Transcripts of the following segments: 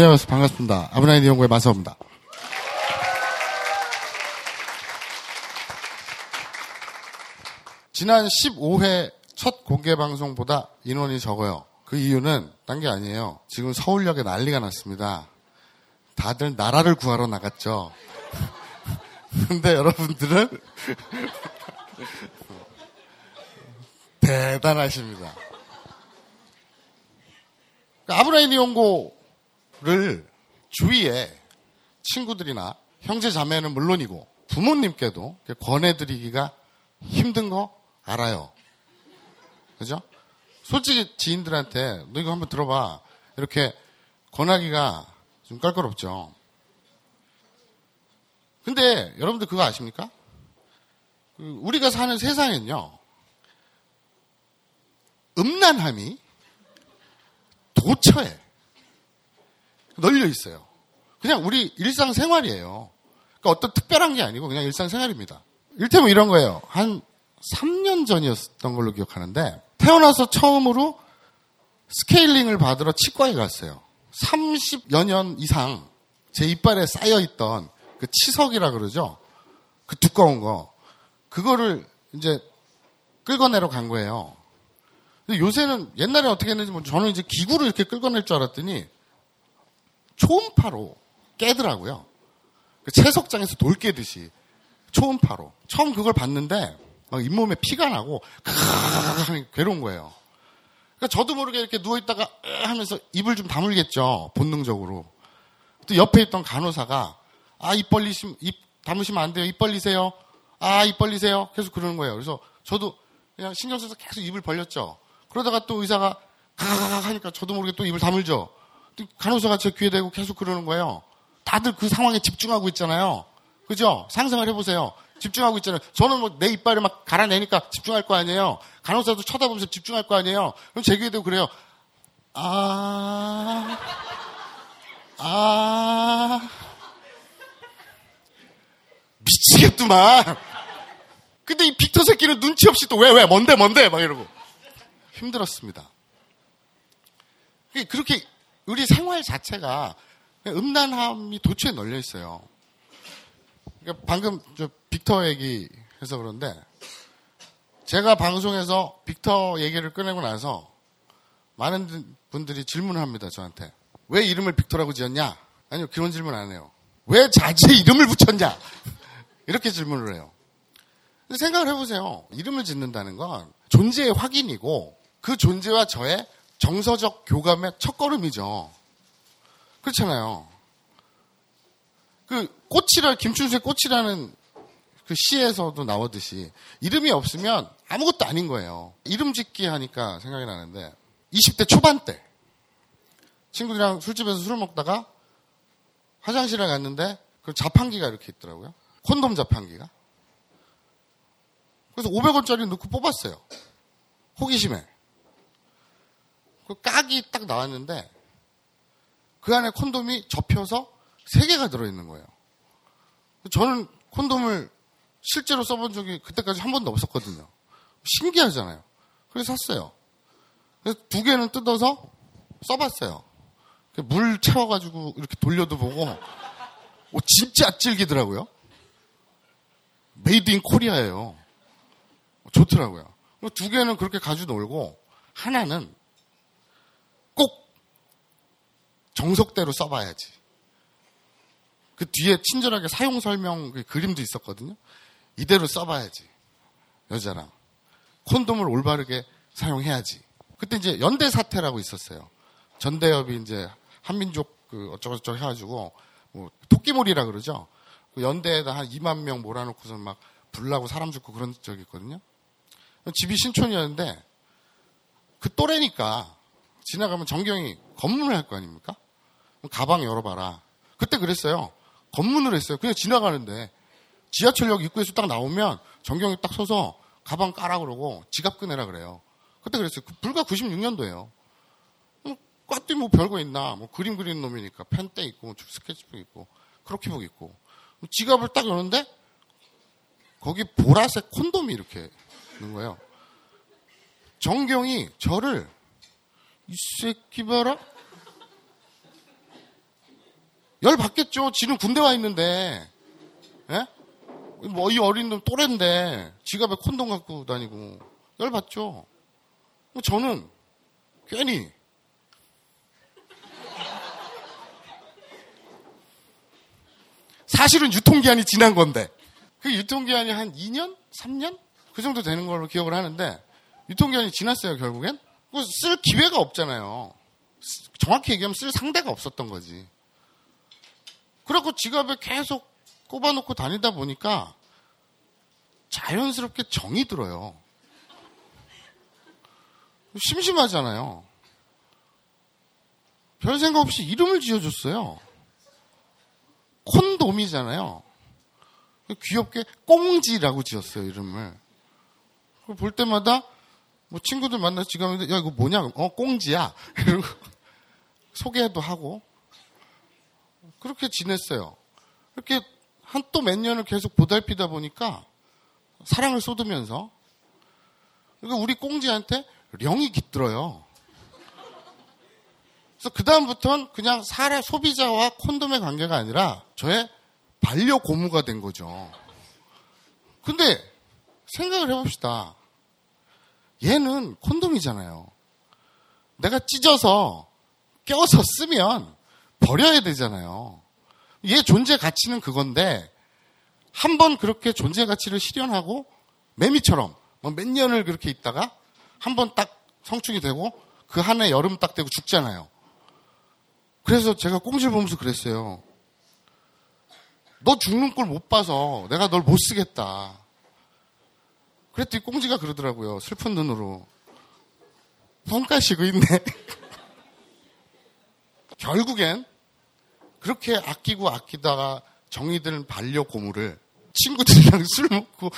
안녕하세요. 반갑습니다. 아브라인 연구의 마사오입니다. 지난 15회 첫 공개 방송보다 인원이 적어요. 그 이유는 딴 게 아니에요. 지금 서울역에 난리가 났습니다. 다들 나라를 구하러 나갔죠. 근데 여러분들은 대단하십니다. 아브라인 이용고 를 주위에 친구들이나 형제 자매는 물론이고 부모님께도 권해드리기가 힘든 거 알아요. 그죠? 솔직히 지인들한테 너 이거 한번 들어봐. 이렇게 권하기가 좀 깔깔없죠. 근데 여러분들 그거 아십니까? 그 우리가 사는 세상엔요. 음란함이 도처에 널려 있어요. 그냥 우리 일상생활이에요. 그러니까 어떤 특별한 게 아니고 그냥 일상생활입니다. 일테면 이런 거예요. 한 3년 전이었던 걸로 기억하는데 태어나서 처음으로 스케일링을 받으러 치과에 갔어요. 30여 년 이상 제 이빨에 쌓여있던 그 치석이라 그러죠. 그 두꺼운 거. 그거를 이제 끌어내러 간 거예요. 근데 요새는 옛날에 어떻게 했는지 뭐 저는 이제 기구로 이렇게 끌어낼 줄 알았더니 초음파로 깨더라고요. 그 채석장에서 돌 깨듯이 초음파로. 처음 그걸 봤는데 막 잇몸에 피가 나고 크하니 괴로운 거예요. 그러니까 저도 모르게 이렇게 누워있다가 하면서 입을 좀 다물겠죠. 본능적으로. 또 옆에 있던 간호사가 아, 입 벌리시면, 입 다무시면 안 돼요. 입 벌리세요. 아, 입 벌리세요. 계속 그러는 거예요. 그래서 저도 그냥 신경 써서 계속 입을 벌렸죠. 그러다가 또 의사가 가가가 하니까 저도 모르게 또 입을 다물죠. 또 간호사가 제 귀에 대고 계속 그러는 거예요. 다들 그 상황에 집중하고 있잖아요. 그죠? 상상을 해보세요. 집중하고 있잖아요. 저는 뭐 내 이빨을 막 갈아내니까 집중할 거 아니에요. 간호사도 쳐다보면서 집중할 거 아니에요. 그럼 제 귀에 대고 그래요. 아, 아, 미치겠구만. 근데 이 빅터 새끼는 눈치 없이 또 왜, 왜, 뭔데, 뭔데, 막 이러고. 힘들었습니다. 그렇게 우리 생활 자체가 음란함이 도처에 널려 있어요. 그러니까 방금 저 빅터 얘기 해서 그런데 제가 방송에서 빅터 얘기를 꺼내고 나서 많은 분들이 질문을 합니다, 저한테. 왜 이름을 빅터라고 지었냐? 아니요, 그런 질문 안 해요. 왜 자지에 이름을 붙였냐? 이렇게 질문을 해요. 생각을 해보세요. 이름을 짓는다는 건 존재의 확인이고 그 존재와 저의 정서적 교감의 첫걸음이죠. 그렇잖아요. 그 꽃이라 김춘수의 꽃이라는 그 시에서도 나오듯이 이름이 없으면 아무것도 아닌 거예요. 이름 짓기 하니까 생각이 나는데 20대 초반 때 친구들이랑 술집에서 술을 먹다가 화장실에 갔는데 그 자판기가 이렇게 있더라고요. 콘돔 자판기가. 그래서 500원짜리 넣고 뽑았어요. 호기심에. 그 깍이 딱 나왔는데 그 안에 콘돔이 접혀서 3개가 들어있는 거예요. 저는 콘돔을 실제로 써본 적이 그때까지 한 번도 없었거든요. 신기하잖아요. 그래서 샀어요. 그래서 두 개는 뜯어서 써봤어요. 물 채워가지고 이렇게 돌려도 보고, 오, 진짜 질기더라고요. Made in Korea예요. 좋더라고요. 두 개는 그렇게 가지고 놀고, 하나는 꼭 정석대로 써봐야지. 그 뒤에 친절하게 사용 설명 그 그림도 있었거든요. 이대로 써봐야지. 여자랑. 콘돔을 올바르게 사용해야지. 그때 이제 연대 사태라고 있었어요. 전대협이 이제 한민족 그 어쩌고저쩌고 해가지고 뭐 토끼몰이라 그러죠. 그 연대에다 한 2만 명 몰아놓고서 막 불나고 사람 죽고 그런 적이 있거든요. 집이 신촌이었는데 그 또래니까 지나가면 정경이 검문을 할 거 아닙니까? 가방 열어봐라. 그때 그랬어요. 검문을 했어요. 그냥 지나가는데 지하철역 입구에서 딱 나오면 정경이 딱 서서 가방 까라 그러고 지갑 꺼내라 그래요. 그때 그랬어요. 그 불과 96년도예요. 꽈띠 뭐 별거 있나. 뭐 그림 그리는 놈이니까 펜대 있고 스케치북 있고 크로키북 있고 지갑을 딱 여는데 거기 보라색 콘돔이 이렇게 있는 거예요. 정경이 저를 이 새끼 봐라. 열 받겠죠. 지는 군대 와 있는데. 예? 뭐 이 어린 놈 또래인데 지갑에 콘돔 갖고 다니고 열 받죠. 뭐 저는 괜히 사실은 유통기한이 지난 건데 그 유통기한이 한 2년? 3년? 그 정도 되는 걸로 기억을 하는데 유통기한이 지났어요 결국엔 쓸 기회가 없잖아요 정확히 얘기하면 쓸 상대가 없었던 거지 그래갖고 지갑에 계속 꼽아놓고 다니다 보니까 자연스럽게 정이 들어요 심심하잖아요 별 생각 없이 이름을 지어줬어요 콘돔이잖아요. 귀엽게 꽁지라고 지었어요, 이름을. 볼 때마다 뭐 친구들 만나서 지갑인데, 야, 이거 뭐냐? 어, 꽁지야. 이러고 소개도 하고. 그렇게 지냈어요. 이렇게 한 또 몇 년을 계속 보살피다 보니까 사랑을 쏟으면서 그러니까 우리 꽁지한테 령이 깃들어요. 그래서 그다음부터는 그냥 사례 소비자와 콘돔의 관계가 아니라 저의 반려 고무가 된 거죠. 근데 생각을 해봅시다. 얘는 콘돔이잖아요. 내가 찢어서 껴서 쓰면 버려야 되잖아요. 얘 존재 가치는 그건데 한 번 그렇게 존재 가치를 실현하고 매미처럼 뭐몇 년을 그렇게 있다가 한 번 딱 성충이 되고 그 한 해 여름 딱 되고 죽잖아요. 그래서 제가 꽁지를 보면서 그랬어요. 너 죽는 꼴 못 봐서 내가 널 못 쓰겠다. 그랬더니 꽁지가 그러더라고요. 슬픈 눈으로. 성가시고 있네. 결국엔 그렇게 아끼고 아끼다가 정이 드는 반려 고무를 친구들이랑 술 먹고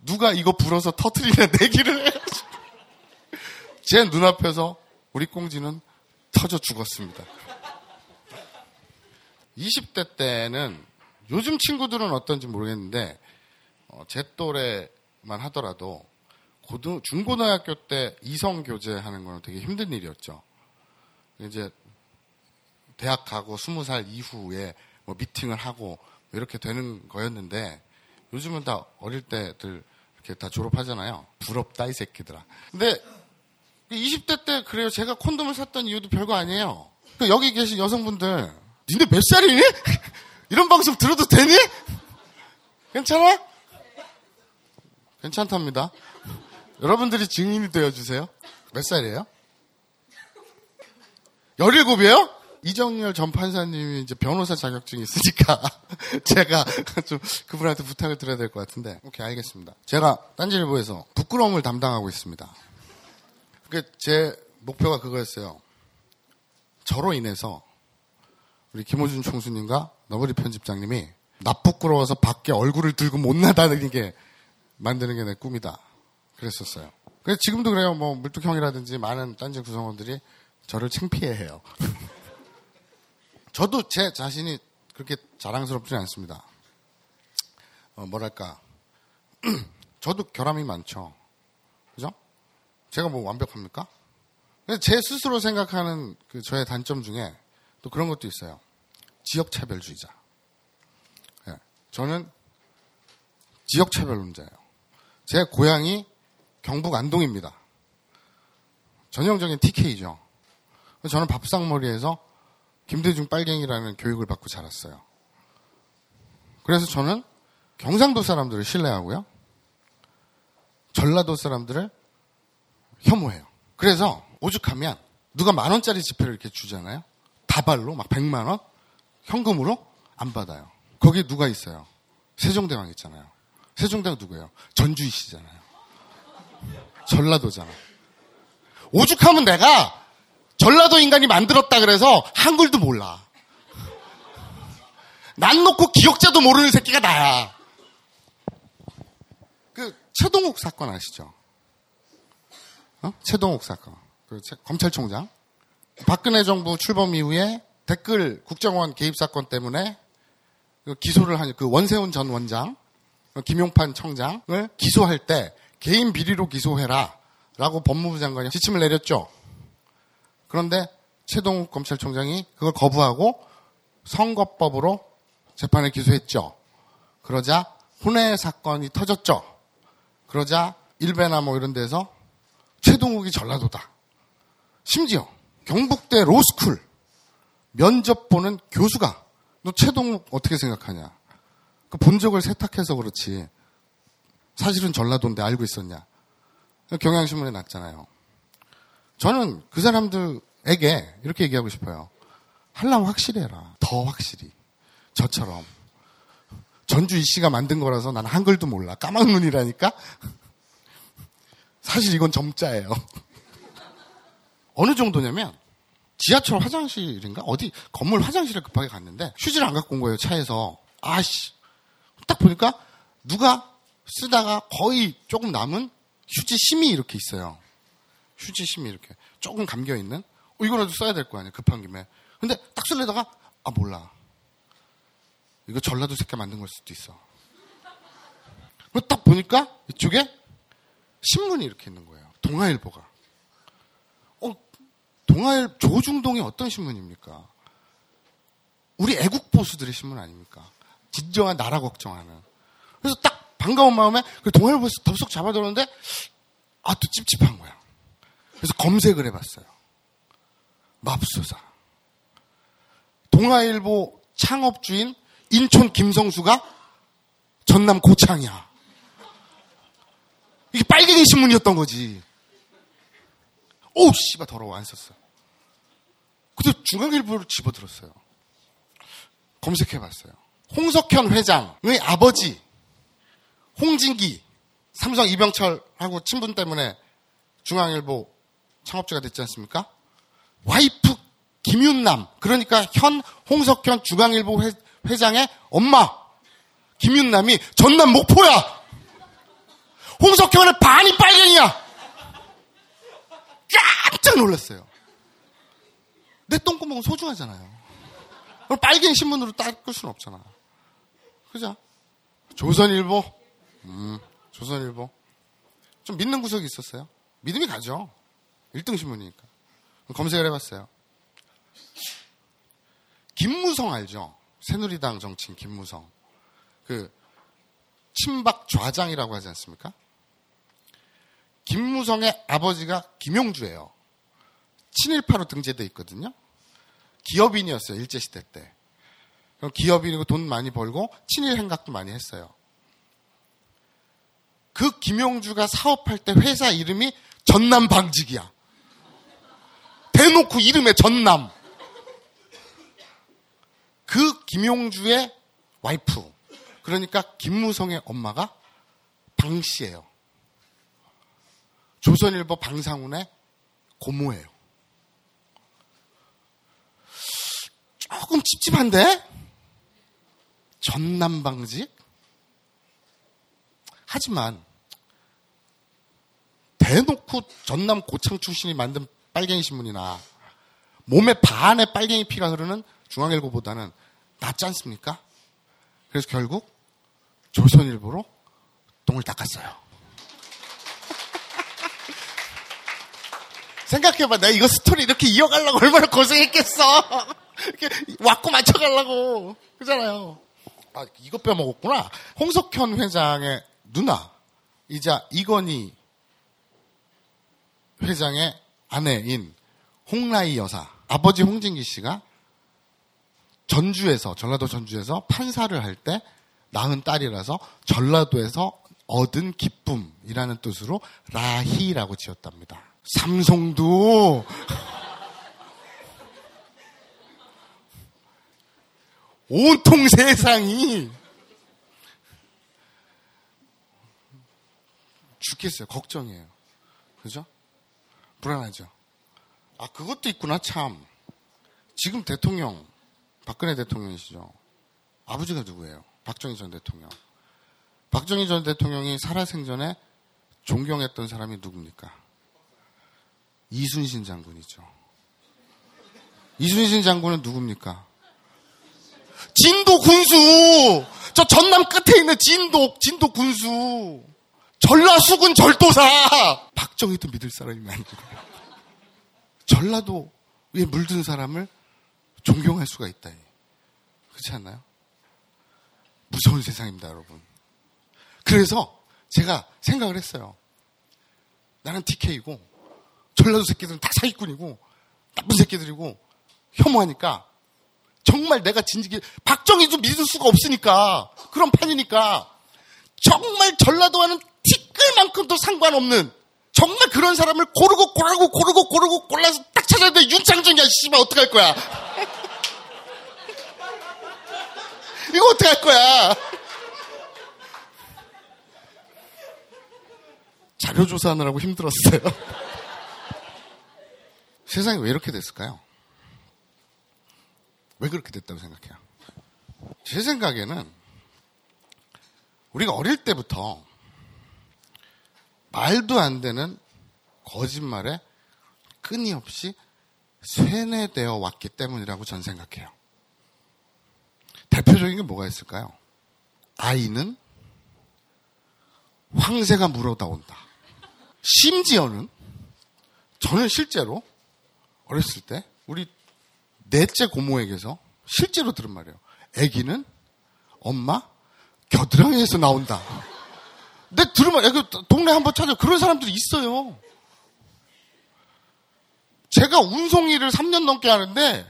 누가 이거 불어서 터트리냐 내기를 해야지. 제 눈앞에서 우리 꽁지는 터져 죽었습니다. 20대 때는 요즘 친구들은 어떤지 모르겠는데 어, 제 또래만 하더라도 고등 중고등학교 때 이성 교제하는 거는 되게 힘든 일이었죠. 이제 대학 가고 20살 이후에 뭐 미팅을 하고 이렇게 되는 거였는데 요즘은 다 어릴 때들 이렇게 다 졸업하잖아요. 부럽다 이 새끼들아. 근데 20대 때 그래요. 제가 콘돔을 샀던 이유도 별거 아니에요. 그 여기 계신 여성분들 니네 몇 살이니? 이런 방송 들어도 되니? 괜찮아? 괜찮답니다. 여러분들이 증인이 되어주세요. 몇 살이에요? 17이에요? 이정열 전 판사님이 이제 변호사 자격증이 있으니까 제가 좀 그분한테 부탁을 드려야 될 것 같은데 오케이 알겠습니다. 제가 딴지일보에서 부끄러움을 담당하고 있습니다. 제 목표가 그거였어요. 저로 인해서 우리 김호준 총수님과 너구리 편집장님이 나 부끄러워서 밖에 얼굴을 들고 못 나다는 게 만드는 게 내 꿈이다. 그랬었어요. 그래서 지금도 그래요. 뭐 물뚝형이라든지 많은 딴지 구성원들이 저를 창피해해요. 저도 제 자신이 그렇게 자랑스럽지는 않습니다. 어, 뭐랄까 저도 결함이 많죠. 그죠? 제가 뭐 완벽합니까? 제 스스로 생각하는 그 저의 단점 중에 또 그런 것도 있어요. 지역차별주의자. 네. 저는 지역차별론자예요. 제 고향이 경북 안동입니다. 전형적인 TK죠. 저는 밥상머리에서 김대중 빨갱이라는 교육을 받고 자랐어요. 그래서 저는 경상도 사람들을 신뢰하고요. 전라도 사람들을 혐오해요. 그래서 오죽하면 누가 만 원짜리 지폐를 이렇게 주잖아요. 다발로 막 100만 원 현금으로 안 받아요. 거기에 누가 있어요? 세종대왕 있잖아요. 세종대왕 누구예요? 전주이시잖아요. 전라도잖아. 오죽하면 내가 전라도 인간이 만들었다 그래서 한글도 몰라. 난 놓고 기억자도 모르는 새끼가 나야. 그 최동욱 사건 아시죠? 어? 최동욱 사건. 그 검찰총장. 박근혜 정부 출범 이후에 댓글 국정원 개입 사건 때문에 그 기소를 한그 원세훈 전 원장, 그 김용판 청장을 기소할 때 개인 비리로 기소해라 라고 법무부 장관이 지침을 내렸죠. 그런데 최동욱 검찰총장이 그걸 거부하고 선거법으로 재판에 기소했죠. 그러자 혼외 사건이 터졌죠. 그러자 일베나 뭐 이런 데서 최동욱이 전라도다. 심지어 경북대 로스쿨 면접 보는 교수가 너 최동욱 어떻게 생각하냐? 그 본 적을 세탁해서 그렇지. 사실은 전라도인데 알고 있었냐? 경향신문에 났잖아요. 저는 그 사람들에게 이렇게 얘기하고 싶어요. 할람 확실히 해라. 더 확실히. 저처럼. 전주 이 씨가 만든 거라서 난 한글도 몰라. 까막눈이라니까? 사실 이건 점자예요. 어느 정도냐면 지하철 화장실인가? 어디 건물 화장실에 급하게 갔는데 휴지를 안 갖고 온 거예요. 차에서. 아씨. 딱 보니까 누가 쓰다가 거의 조금 남은 휴지 심이 이렇게 있어요. 휴지 심이 이렇게 조금 감겨 있는. 어, 이거라도 써야 될 거 아니에요. 급한 김에. 근데 딱 쓰려다가 아 몰라. 이거 전라도 새끼 만든 걸 수도 있어. 딱 보니까 이쪽에 신문이 이렇게 있는 거예요. 동아일보가. 어, 동아일 조중동이 어떤 신문입니까? 우리 애국 보수들의 신문 아닙니까? 진정한 나라 걱정하는. 그래서 딱 반가운 마음에 그 동아일보에서 덥석 잡아들었는데 아 또 찝찝한 거야. 그래서 검색을 해봤어요. 맙소사. 동아일보 창업주인 인천 김성수가 전남 고창이야. 이게 빨갱이 신문이었던 거지. 오, 씨발, 더러워. 안 썼어. 근데 중앙일보를 집어들었어요. 검색해봤어요. 홍석현 회장의 아버지, 홍진기, 삼성 이병철하고 친분 때문에 중앙일보 창업주가 됐지 않습니까? 와이프 김윤남, 그러니까 현 홍석현 중앙일보 회, 회장의 엄마, 김윤남이 전남 목포야! 홍석현은 반이 빨갱이야! 깜짝 놀랐어요. 내 똥구멍은 소중하잖아요. 그럼 빨갱이 신문으로 닦을 수는 없잖아. 그죠? 조선일보? 음, 조선일보. 좀 믿는 구석이 있었어요. 믿음이 가죠. 1등 신문이니까. 검색을 해봤어요. 김무성 알죠? 새누리당 정치인 김무성. 그, 친박 좌장이라고 하지 않습니까? 김무성의 아버지가 김용주예요. 친일파로 등재돼 있거든요. 기업인이었어요. 일제시대 때. 기업인이고 돈 많이 벌고 친일 행각도 많이 했어요. 그 김용주가 사업할 때 회사 이름이 전남방직이야. 대놓고 이름에 전남. 그 김용주의 와이프. 그러니까 김무성의 엄마가 방 씨예요. 조선일보 방상훈의 고모예요. 조금 찝찝한데? 전남방직? 하지만 대놓고 전남 고창 출신이 만든 빨갱이 신문이나 몸에 반의 빨갱이 피가 흐르는 중앙일보보다는 낫지 않습니까? 그래서 결국 조선일보로 똥을 닦았어요. 생각해봐. 내가 이거 스토리 이렇게 이어가려고 얼마나 고생했겠어. 이렇게 왔고 맞춰가려고. 그잖아요. 아, 이거 빼먹었구나. 홍석현 회장의 누나, 이자 이건희 회장의 아내인 홍라이 여사, 아버지 홍진기 씨가 전주에서, 전라도 전주에서 판사를 할 때 낳은 딸이라서 전라도에서 얻은 기쁨이라는 뜻으로 라희라고 지었답니다. 삼성도 온통 세상이 죽겠어요. 걱정이에요. 그죠? 불안하죠. 아, 그것도 있구나, 참. 지금 대통령, 박근혜 대통령이시죠. 아버지가 누구예요? 박정희 전 대통령. 박정희 전 대통령이 살아생전에 존경했던 사람이 누굽니까? 이순신 장군이죠. 이순신 장군은 누굽니까? 진도 군수! 저 전남 끝에 있는 진도, 진도 군수! 전라수군 절도사! 박정희도 믿을 사람이 아니고. 전라도에 물든 사람을 존경할 수가 있다. 그렇지 않나요? 무서운 세상입니다, 여러분. 그래서 제가 생각을 했어요. 나는 TK이고, 전라도 새끼들은 다 사기꾼이고, 나쁜 새끼들이고, 혐오하니까, 정말 내가 진지게, 박정희도 믿을 수가 없으니까, 그런 판이니까, 정말 전라도와는 티끌만큼도 상관없는, 정말 그런 사람을 고르고 고르고 고르고 고르고 골라서 딱 찾아야 돼. 윤창준이야, 씨발, 어떡할 거야. 이거 어떡할 거야. 자료 조사하느라고 힘들었어요. 세상이 왜 이렇게 됐을까요? 왜 그렇게 됐다고 생각해요? 제 생각에는 우리가 어릴 때부터 말도 안 되는 거짓말에 끊임없이 쇠뇌되어 왔기 때문이라고 전 생각해요. 대표적인 게 뭐가 있을까요? 아이는 황새가 물어다 온다. 심지어는 저는 실제로 어렸을 때 우리 넷째 고모에게서 실제로 들은 말이에요. 아기는 엄마 겨드랑이에서 나온다. 내 들으면 애기 동네 한번 찾아 그런 사람들이 있어요. 제가 운송일을 3년 넘게 하는데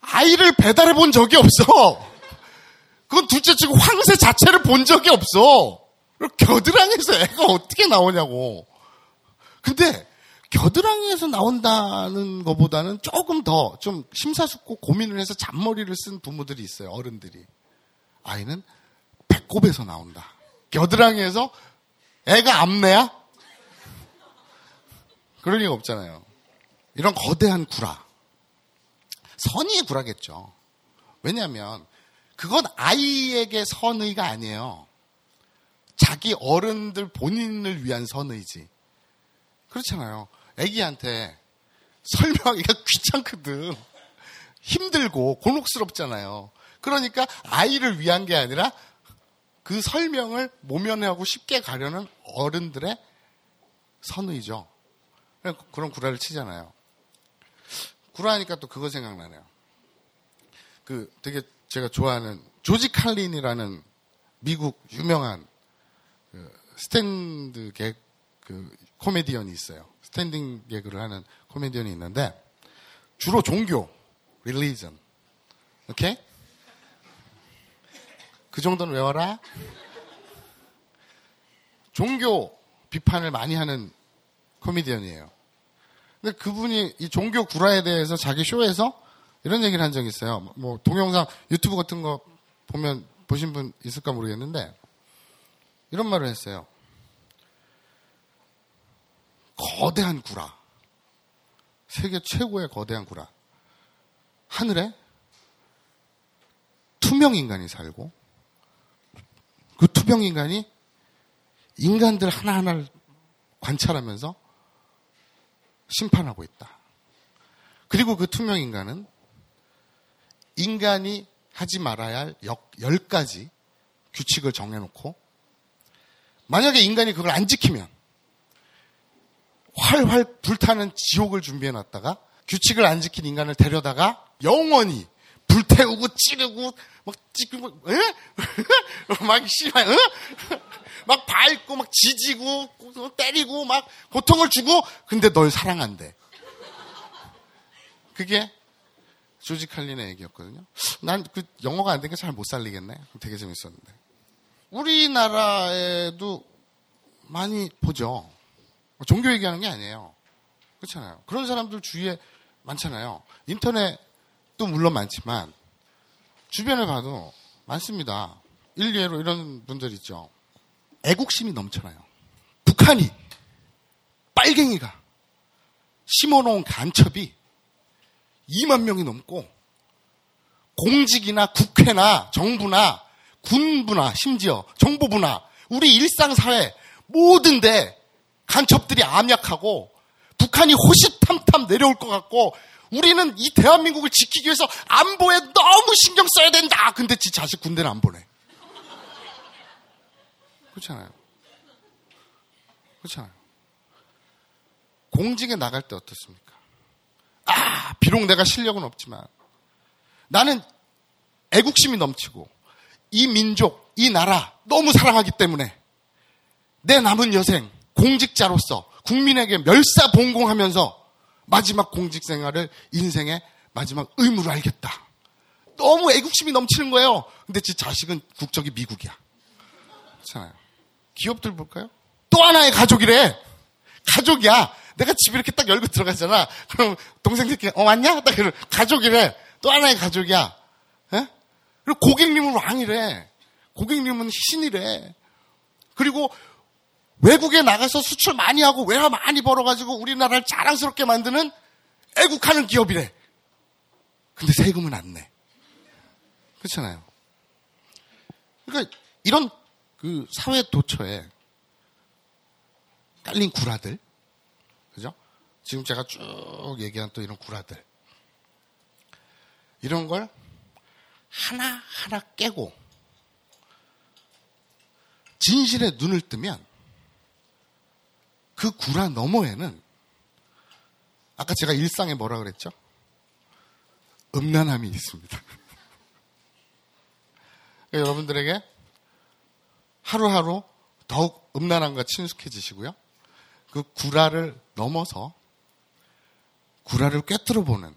아이를 배달해 본 적이 없어. 그건 둘째 치고 황새 자체를 본 적이 없어. 겨드랑이에서 애가 어떻게 나오냐고. 근데 겨드랑이에서 나온다는 것보다는 조금 더 좀 심사숙고 고민을 해서 잔머리를 쓴 부모들이 있어요. 어른들이. 아이는 배꼽에서 나온다. 겨드랑이에서 애가 암내야? 그럴 리가 없잖아요. 이런 거대한 구라. 선의의 구라겠죠. 왜냐하면 그건 아이에게 선의가 아니에요. 자기 어른들 본인을 위한 선의지. 그렇잖아요. 애기한테 설명하기가 귀찮거든. 힘들고 곤혹스럽잖아요. 그러니까 아이를 위한 게 아니라 그 설명을 모면하고 쉽게 가려는 어른들의 선의죠. 그런 구라를 치잖아요. 구라하니까 또 그거 생각나네요. 그 되게 제가 좋아하는 조지 칼린이라는 미국 유명한 그 스탠드 객 그 코미디언이 있어요. standing 개그를 하는 코미디언이 있는데 주로 종교, religion. 오케이? 그 정도는 외워라. 종교 비판을 많이 하는 코미디언이에요. 근데 그분이 이 종교 구라에 대해서 자기 쇼에서 이런 얘기를 한 적이 있어요. 뭐 동영상 유튜브 같은 거 보면 보신 분 있을까 모르겠는데 이런 말을 했어요. 거대한 구라. 세계 최고의 거대한 구라. 하늘에 투명 인간이 살고 그 투명 인간이 인간들 하나하나를 관찰하면서 심판하고 있다. 그리고 그 투명 인간은 인간이 하지 말아야 할 10가지 규칙을 정해놓고 만약에 인간이 그걸 안 지키면 활활 불타는 지옥을 준비해놨다가 규칙을 안 지킨 인간을 데려다가 영원히 불태우고 찌르고 막 찌르고 에? 막 씨발 에? 막 밟고 막 지지고 때리고 막 고통을 주고 근데 널 사랑한대. 그게 조지 칼린의 얘기였거든요. 난 그 영어가 안 되니까 잘 못 살리겠네. 되게 재밌었는데. 우리나라에도 많이 보죠. 종교 얘기하는 게 아니에요. 그렇잖아요. 그런 사람들 주위에 많잖아요. 인터넷 도 물론 많지만 주변에 봐도 많습니다. 일례로 이런 분들 있죠. 애국심이 넘쳐나요. 북한이 빨갱이가 심어놓은 간첩이 2만 명이 넘고 공직이나 국회나 정부나 군부나 심지어 정보부나 우리 일상사회 모든데 간첩들이 암약하고 북한이 호시탐탐 내려올 것 같고 우리는 이 대한민국을 지키기 위해서 안보에 너무 신경 써야 된다. 근데 지 자식 군대는 안 보내. 그렇잖아요. 그렇잖아요. 공직에 나갈 때 어떻습니까? 아, 비록 내가 실력은 없지만 나는 애국심이 넘치고 이 민족, 이 나라 너무 사랑하기 때문에 내 남은 여생 공직자로서 국민에게 멸사봉공하면서 마지막 공직 생활을 인생의 마지막 의무로 알겠다. 너무 애국심이 넘치는 거예요. 근데 제 자식은 국적이 미국이야. 그렇잖아요. 기업들 볼까요? 또 하나의 가족이래. 가족이야. 내가 집에 이렇게 딱 열고 들어가잖아. 그럼 동생들끼리 어 왔냐? 딱 그러 가족이래. 또 하나의 가족이야. 에? 예? 그리고 고객님은 왕이래. 고객님은 신이래. 그리고 외국에 나가서 수출 많이 하고 외화 많이 벌어가지고 우리나라를 자랑스럽게 만드는 애국하는 기업이래. 근데 세금은 안 내. 그렇잖아요. 그러니까 이런 그 사회 도처에 깔린 구라들, 그죠? 지금 제가 쭉 얘기한 또 이런 구라들. 이런 걸 하나하나 깨고 진실에 눈을 뜨면 그 구라 너머에는 아까 제가 일상에 뭐라 그랬죠? 음란함이 있습니다. 그러니까 여러분들에게 하루하루 더욱 음란함과 친숙해지시고요. 그 구라를 넘어서 구라를 꿰뚫어 보는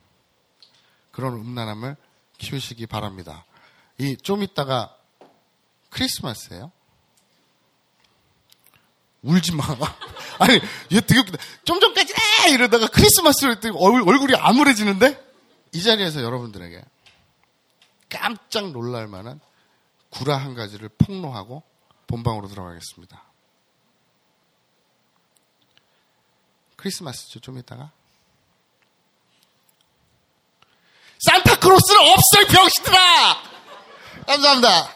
그런 음란함을 키우시기 바랍니다. 이 좀 있다가 크리스마스예요. 울지 마. 아니, 얘 되게 웃기다. 좀 전까지 에 이러다가 크리스마스를 했더니 얼굴이 암울해지는데? 이 자리에서 여러분들에게 깜짝 놀랄 만한 구라 한 가지를 폭로하고 본방으로 들어가겠습니다. 크리스마스죠, 좀 이따가. 산타크로스는 없어요, 병신들아! 감사합니다.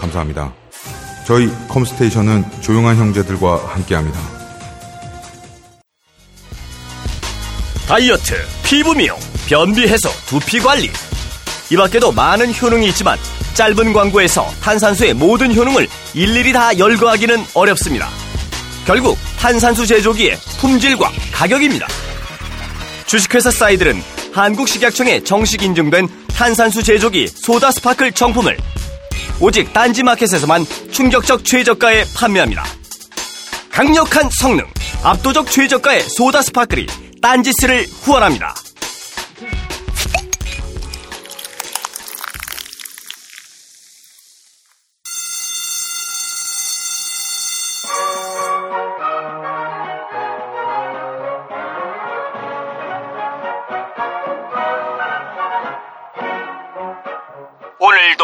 감사합니다. 저희 컴스테이션은 조용한 형제들과 함께합니다. 다이어트, 피부 미용, 변비 해소, 두피 관리. 이 밖에도 많은 효능이 있지만 짧은 광고에서 탄산수의 모든 효능을 일일이 다 열거하기는 어렵습니다. 결국 탄산수 제조기의 품질과 가격입니다. 주식회사 사이들은 한국식약청에 정식 인증된 탄산수 제조기 소다 스파클 정품을 오직 딴지마켓에서만 충격적 최저가에 판매합니다. 강력한 성능, 압도적 최저가의 소다 스파클이 딴지스를 후원합니다.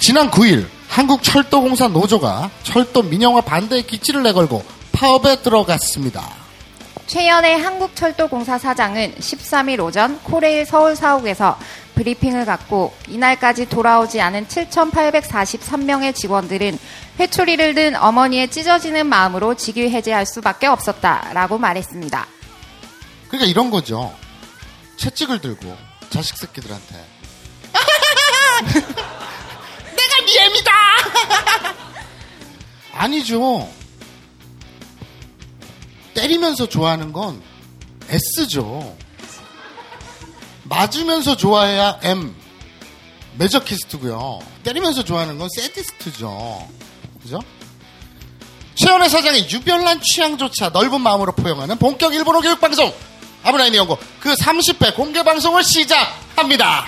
지난 9일 한국철도공사 노조가 철도 민영화 반대의 기치를 내걸고 파업에 들어갔습니다. 최연의 한국철도공사 사장은 13일 오전 코레일 서울 사옥에서 브리핑을 갖고 이날까지 돌아오지 않은 7,843명의 직원들은 회초리를 든 어머니의 찢어지는 마음으로 직위 해제할 수밖에 없었다라고 말했습니다. 그러니까 이런 거죠. 채찍을 들고 자식 새끼들한테 미엠이다. 아니죠. 때리면서 좋아하는 건 S죠. 맞으면서 좋아해야 M. 메저키스트고요. 때리면서 좋아하는 건 세디스트죠. 그죠? 최연의 사장의 유별난 취향조차 넓은 마음으로 포용하는 본격 일본어 교육방송 아브라인 연구 그 30회 공개 방송을 시작합니다.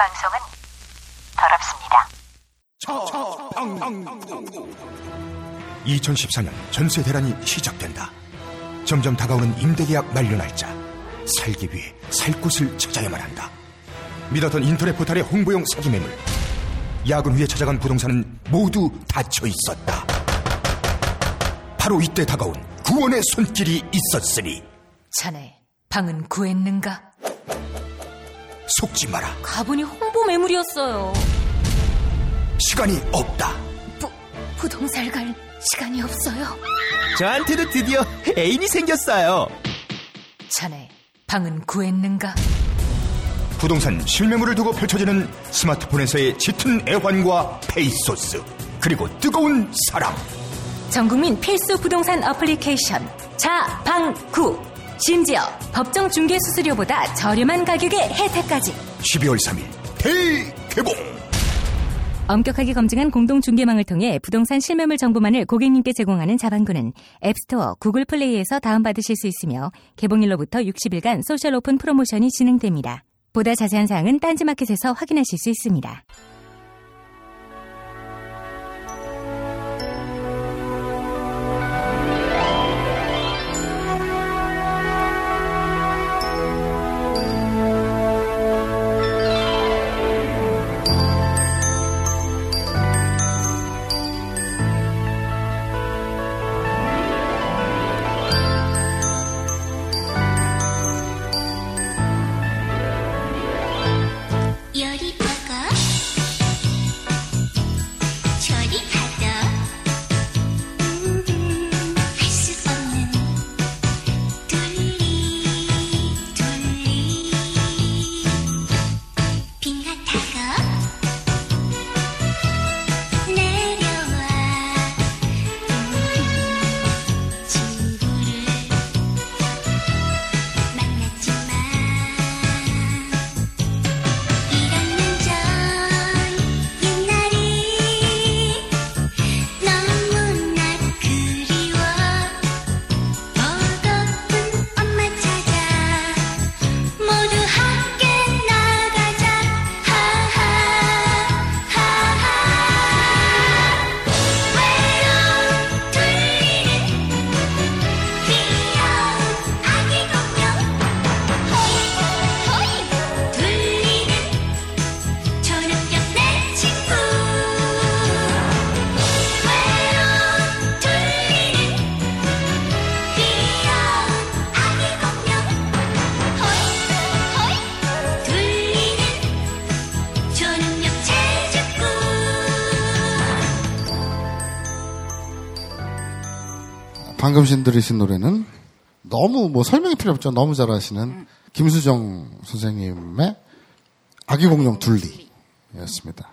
방송은 더럽습니다. 2014년 전세 대란이 시작된다. 점점 다가오는 임대계약 만료 날짜. 살기 위해 살 곳을 찾아야만 한다. 믿었던 인터넷 포털의 홍보용 사기 매물. 야근 후에 찾아간 부동산은 모두 닫혀 있었다. 바로 이때 다가온 구원의 손길이 있었으니 자네 방은 구했는가? 속지 마라. 가보니 홍보 매물이었어요. 시간이 없다. 부, 부동산 갈 시간이 없어요. 저한테도 드디어 애인이 생겼어요. 자네 방은 구했는가? 부동산 실매물을 두고 펼쳐지는 스마트폰에서의 짙은 애환과 페이소스 그리고 뜨거운 사랑 전국민 필수 부동산 어플리케이션 자방구 심지어 법정 중개 수수료보다 저렴한 가격의 혜택까지 12월 3일 대개봉 엄격하게 검증한 공동 중개망을 통해 부동산 실매물 정보만을 고객님께 제공하는 자방구는 앱스토어, 구글 플레이에서 다운받으실 수 있으며 개봉일로부터 60일간 social 오픈 프로모션이 진행됩니다. 보다 자세한 사항은 딴지마켓에서 확인하실 수 있습니다. 방금 신 들으신 노래는 너무 뭐 설명이 필요 없죠. 너무 잘하시는 김수정 선생님의 아기 공룡 둘리였습니다.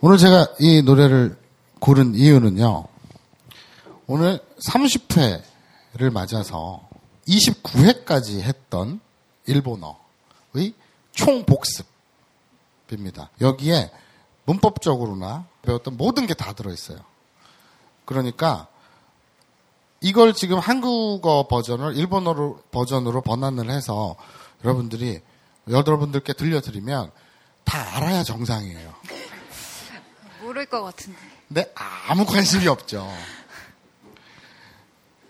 오늘 제가 이 노래를 고른 이유는요. 오늘 30회를 맞아서 29회까지 했던 일본어의 총복습입니다. 여기에 문법적으로나 배웠던 모든 게 다 들어있어요. 그러니까 이걸 지금 한국어 버전을 일본어로 버전으로 번안을 해서 여러분들이 여러분들께 들려드리면 다 알아야 정상이에요. 모를 것 같은데. 근데 아무 관심이 없죠.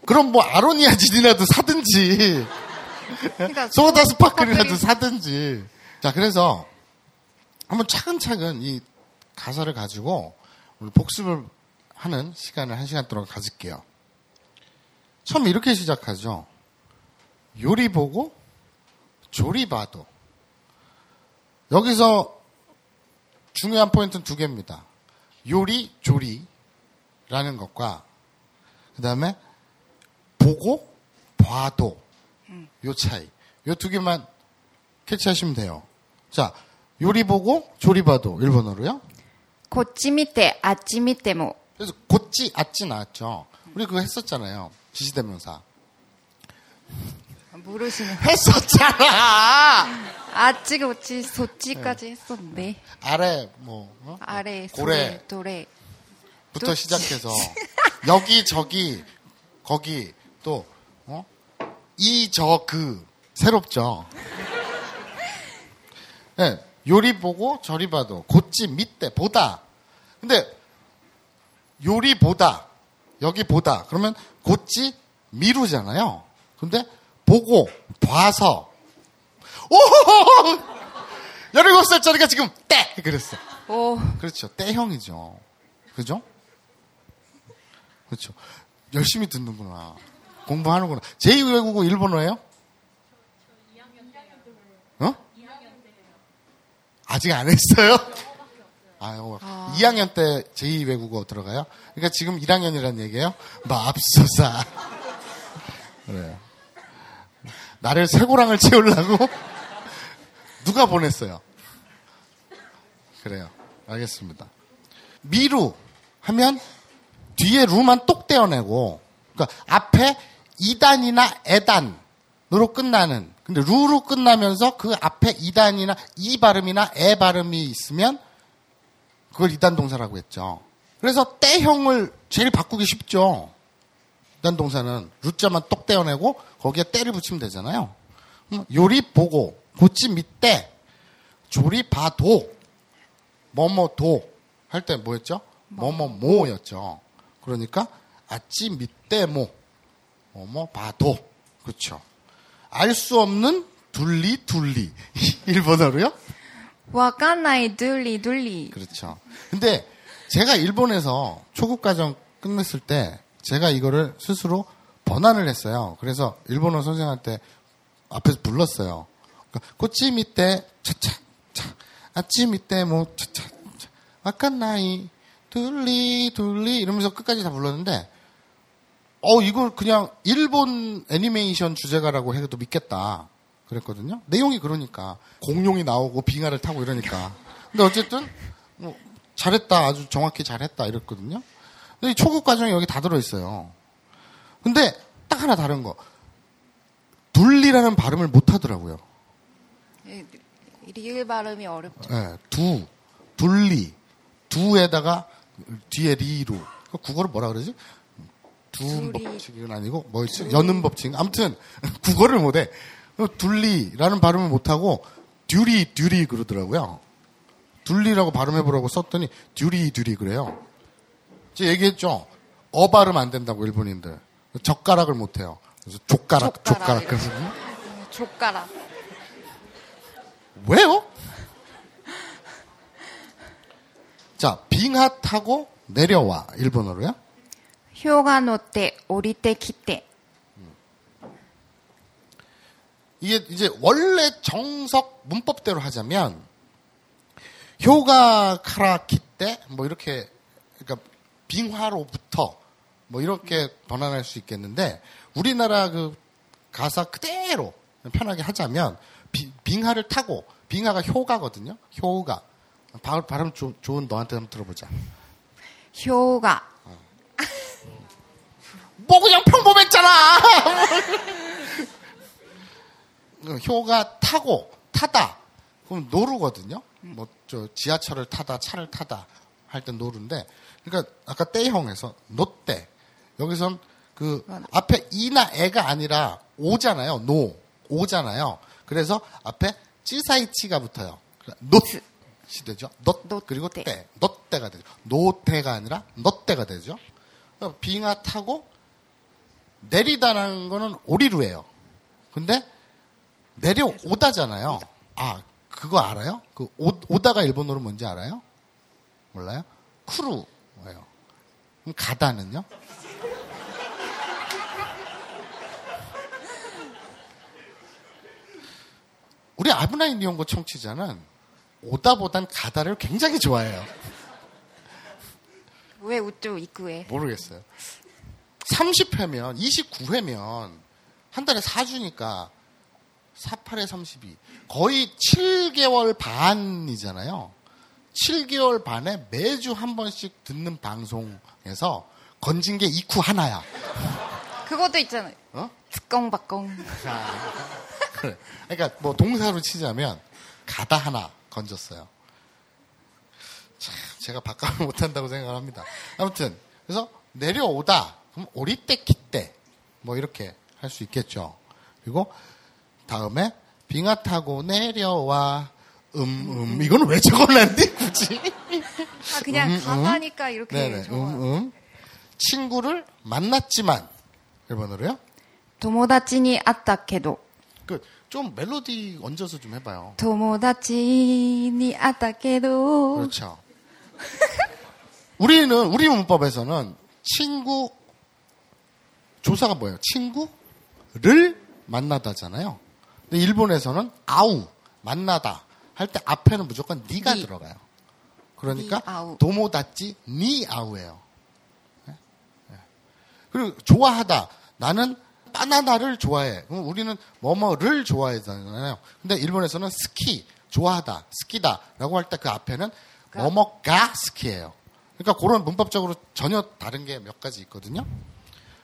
그럼 뭐 아로니아 진이라도 사든지 그러니까 소다 스파클이라도 스파클이- 사든지. 자 그래서 한번 차근차근 이 가사를 가지고 우리 복습을 하는 시간을 한 시간 동안 가질게요. 처음 이렇게 시작하죠. 요리 보고 조리 봐도. 여기서 중요한 포인트는 두 개입니다. 요리, 조리라는 것과 그 다음에 보고 봐도 요 차이. 요 두 개만 캐치하시면 돼요. 자, 요리 보고 조리 봐도 일본어로요. 고찌 밑에 아찌 밑에 뭐. 그래서 고찌 아찌 나왔죠. 우리 그거 했었잖아요. 지시대명사. 모르시는. 했었잖아! 아찌, 고치, 소찌까지 했었는데. 아래, 뭐, 어? 아래, 고래. 도래. 부터 또- 시작해서 여기 저기 거기 또 어? 이 저 그 새롭죠. 네, 요리 보고 저리 봐도 곧지 밑대 보다. 근데 요리 보다 여기 보다 그러면 곧지 미루잖아요. 근데 보고 봐서 오 17살짜리가 지금 때 그랬어. 오, 그렇죠. 때형이죠. 그죠? 그렇죠. 열심히 듣는구나. 공부하는구나. 제2 외국어 일본어예요? 어? 아직 안 했어요? 아유, 2학년 때 제2 외국어 들어가요? 그러니까 지금 1학년이라는 얘기예요? 맙소사. 그래요. 나를 쇠고랑을 채우려고? 누가 보냈어요? 그래요. 알겠습니다. 미루 하면 뒤에 루만 똑 떼어내고 그러니까 앞에 2단이나 에단으로 끝나는 근데 루로 끝나면서 그 앞에 2단이나 이 발음이나 에 발음이 있으면 그걸 2단 동사라고 했죠. 그래서 때형을 제일 바꾸기 쉽죠. 2단 동사는 루자만 똑 떼어내고 거기에 때를 붙이면 되잖아요. 음, 요리 보고 고치 밑때 조리 봐도 뭐뭐도 할 때 뭐였죠? 뭐뭐모였죠. 그러니까 아찌 밑대모 뭐뭐 봐도 그렇죠. 알 수 없는 둘리 둘리 일본어로요? 와카나이 둘리 둘리. 그렇죠. 근데 제가 일본에서 초급 과정 끝냈을 때 제가 이거를 스스로 번안을 했어요. 그래서 일본어 선생한테 앞에서 불렀어요. 꼬치 밑에 차차 차 아침이 때뭐 차차 차 뭐 와카나이 둘리 둘리 이러면서 끝까지 다 불렀는데 어 이걸 그냥 일본 애니메이션 주제가라고 해도 믿겠다. 그랬거든요. 내용이 그러니까 공룡이 나오고 빙하를 타고 이러니까. 근데 어쨌든 뭐 잘했다 아주 정확히 잘했다 이랬거든요. 근데 이 초급 과정이 여기 다 들어 있어요. 근데 딱 하나 다른 거 둘리라는 발음을 못 하더라고요. 리을 발음이 어렵죠. 예, 두, 둘리, 두에다가 뒤에 리로. 그 국어를 뭐라 그러지? 두음. 법칙은 아니고 뭐였지? 연음 법칙. 아무튼 국어를 못해. 둘리라는 발음을 못하고 듀리 듀리 그러더라고요. 둘리라고 발음해보라고 썼더니 듀리 듀리 그래요. 제가 얘기했죠. 어 발음 안 된다고 일본인들. 젓가락을 못해요. 그래서 족가락 족가락 그래서 음, 족가락. 왜요? 자, 빙하 타고 내려와 일본어로요. 효가 노때 오리때 키때 이게 이제 원래 정석 문법대로 하자면 효가 카라키 때 뭐 이렇게 그러니까 빙하로부터 뭐 이렇게 번안할 수 있겠는데 우리나라 그 가사 그대로 편하게 하자면 비- 빙하를 타고 빙하가 효가거든요. 효가 발- 발음 조- 좋은 너한테 한번 들어보자. 효가 뭐 그냥 평범했잖아. 그 효가 타고 타다 그럼 노루거든요. 뭐 저 지하철을 타다 차를 타다 할 때 노루인데 그러니까 아까 때형에서 노때 여기선 그 앞에 이나 애가 아니라 오잖아요. 노 오잖아요. 그래서 앞에 찌사이치가 붙어요. 노시 되죠. 노 노- 그리고 때. 때 노때가 되죠. 노때가 아니라 노때가 되죠. 그러니까 빙하 타고 내리다라는 거는 오리루예요. 근데 내려오다잖아요. 아, 그거 알아요? 그 오, 오다가 일본어로 뭔지 알아요? 몰라요? 쿠루예요. 그럼 가다는요? 우리 아브나인 니온고 청취자는 오다보단 가다를 굉장히 좋아해요. 왜 우쭈 이쿠에 모르겠어요. 30회면, 29회면, 한 달에 4주니까, 48에 32. 거의 7개월 반이잖아요. 7개월 반에 매주 한 번씩 듣는 방송에서 건진 게 이쿠 하나야. 그것도 있잖아요. 어? 스껑박껑 그래. 그러니까 뭐 동사로 치자면, 가다 하나 건졌어요. 참, 제가 바꿔을 못한다고 생각을 합니다. 아무튼, 그래서 내려오다, 그럼 오리때 기때, 뭐 이렇게 할 수 있겠죠. 그리고 다음에 빙하 타고 내려와, 음, 음, 이거는 왜 적어놨니, 굳이? 아 그냥 음, 음. 가다니까 이렇게 네네, 적어요. 음, 음. 친구를 만났지만, 일본어로요? 도모다치니 아따케도 그, 좀 멜로디 얹어서 좀 해봐요. 도모다치니 아따케도 그렇죠. 우리는 우리 문법에서는 친구 조사가 뭐예요? 친구를 만나다잖아요. 근데 일본에서는 아우 만나다 할 때 앞에는 무조건 니가 니. 들어가요. 그러니까. 도모다치 니 아우예요. 네? 네. 그리고 좋아하다 나는 바나나를 좋아해. 그럼 우리는 뭐뭐를 좋아하잖아요. 근데 일본에서는 스키 좋아하다 스키다라고 할 때 그 앞에는 뭐뭐가 스키예요. 그러니까 그런 문법적으로 전혀 다른 게 몇 가지 있거든요.